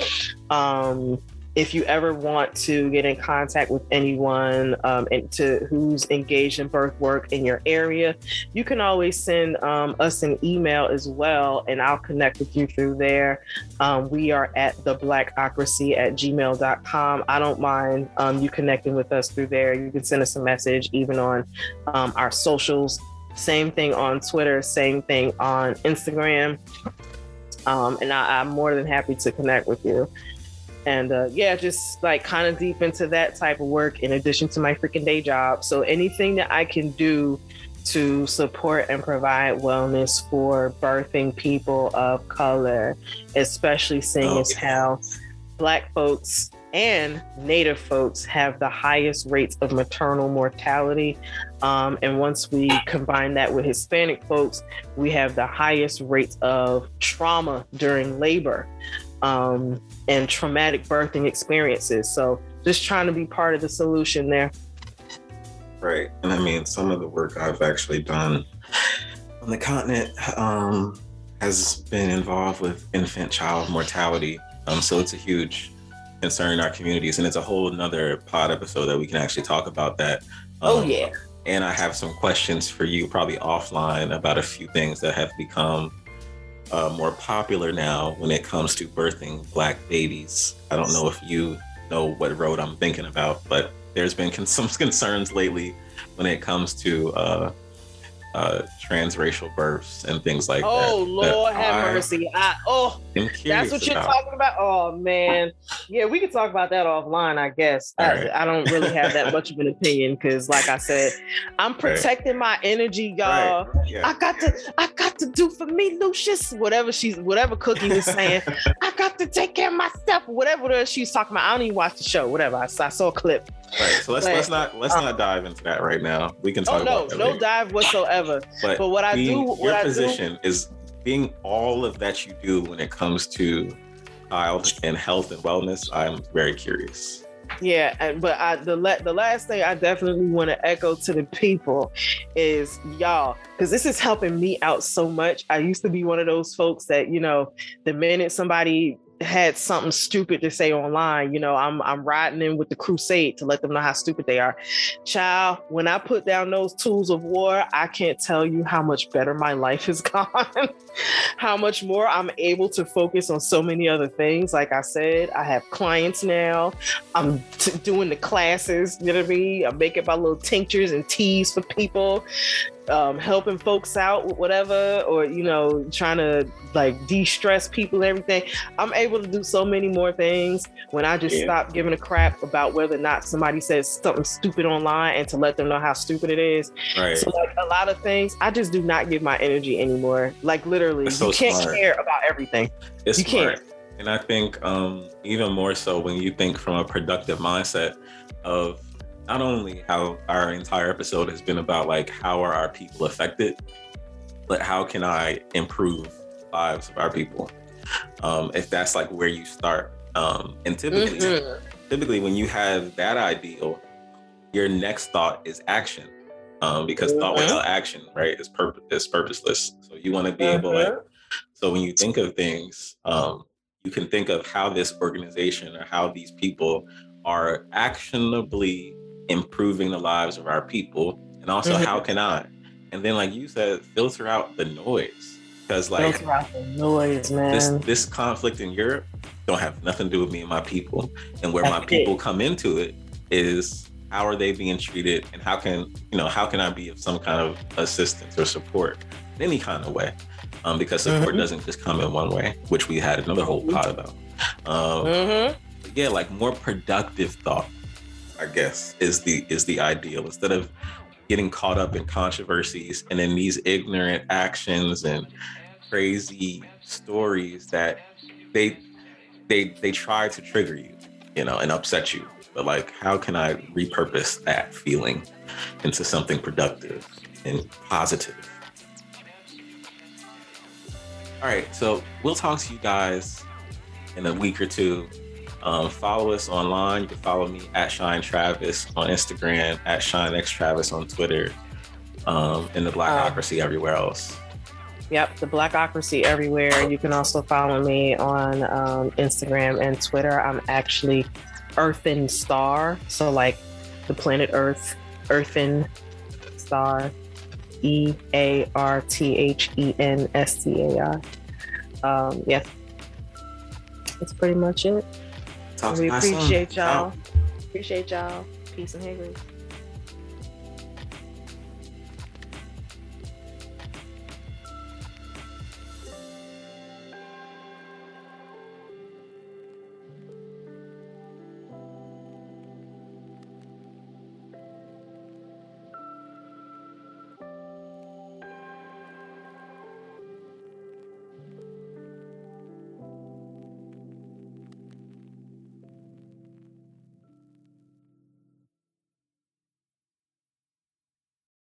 um, if you ever want to get in contact with anyone um, to who's engaged in birth work in your area, you can always send um, us an email as well, and I'll connect with you through there. Um, we are at the blackocracy at gmail.com. I don't mind um, you connecting with us through there. You can send us a message even on um, our socials. Same thing on Twitter, same thing on Instagram. Um, and I, I'm more than happy to connect with you and uh, yeah, just like kind of deep into that type of work in addition to my freaking day job. So anything that I can do to support and provide wellness for birthing people of color, especially seeing Oh, as how Black folks and Native folks have the highest rates of maternal mortality. Um, and once we combine that with Hispanic folks, we have the highest rates of trauma during labor um, and traumatic birthing experiences. So just trying to be part of the solution there. Right. And I mean, some of the work I've actually done on the continent um, has been involved with infant child mortality. Um, so it's a huge concern in our communities. And it's a whole nother pod episode that we can actually talk about that. oh Um, yeah. And I have some questions for you, probably offline, about a few things that have become uh, more popular now when it comes to birthing Black babies. I don't know if you know what road I'm thinking about, but there's been con- some concerns lately when it comes to uh, uh, transracial births and things like Oh that. Oh Lord that have I mercy. I oh that's what you're about. talking about. Oh man. Yeah, we could talk about that offline, I guess. I, Right. I don't really have that much of an opinion because, like I said, I'm protecting my energy, y'all. Right. Yeah. I got to, I got to do for me, Lucious. Whatever she's, whatever Cookie was saying, I got to take care of myself. Whatever she's talking about, I don't even watch the show. Whatever, I, I saw a clip. Right. So let's But- let's not let's uh, not dive into that right now. We can oh, talk Oh no, about that no later. dive whatsoever. But, But what I being- do, what your I do, position is being all of that you do when it comes to child and health and wellness. I'm very curious. Yeah, and but I the la- the last thing I definitely want to echo to the people is y'all because this is helping me out so much. I used to be one of those folks that you know the minute somebody had something stupid to say online, you know, I'm I'm riding in with the crusade to let them know how stupid they are. Child, when I put down those tools of war, I can't tell you how much better my life has gone. how much more I'm able to focus on so many other things. Like I said, I have clients now. I'm t- doing the classes, you know what I mean? I'm making my little tinctures and teas for people, um, helping folks out with whatever, or, you know, trying to like de stress people and everything. I'm able to do so many more things when I just Yeah. stop giving a crap about whether or not somebody says something stupid online and to let them know how stupid it is. Right. So, like a lot of things, I just do not give my energy anymore. Like, literally, so you can't smart. care about everything. it's you smart. can't. And I think um, even more so when you think from a productive mindset of not only how our entire episode has been about like how are our people affected, but how can I improve lives of our people? Um, if that's like where you start. Um, and typically, Mhm. typically when you have that ideal, your next thought is action. Um, because thought Mhm. without action, right, is purpose is purposeless. So you want to be able like Mhm. so when you think of things, um, you can think of how this organization or how these people are actionably improving the lives of our people, and also Mhm. how can I? And then, like you said, filter out the noise because like Filter out the noise, man. this this conflict in Europe don't have nothing to do with me and my people, and where my people it. come into it is how are they being treated, and how can you know how can I be of some kind of assistance or support in any kind of way, um, because support Mhm. doesn't just come in one way, which we had another whole pod about. Um, Mhm. yeah, like more productive thought, I guess, is the is the ideal instead of getting caught up in controversies and in these ignorant actions and crazy stories that they they they try to trigger you, you know, and upset you. But like, how can I repurpose that feeling into something productive and positive? All right, so we'll talk to you guys in a week or two. Um, follow us online. You can follow me at Shine Travis on Instagram, at Shine X Travis on Twitter, um, and the Blackocracy everywhere else. Yep, the Blackocracy everywhere. You can also follow me on um, Instagram and Twitter. I'm actually Earthen Star, so like the planet Earth, Earthen Star, E A R T H E N S T A R. Um, yeah, that's pretty much it. Talk we appreciate y'all. Appreciate y'all. Peace and haggling.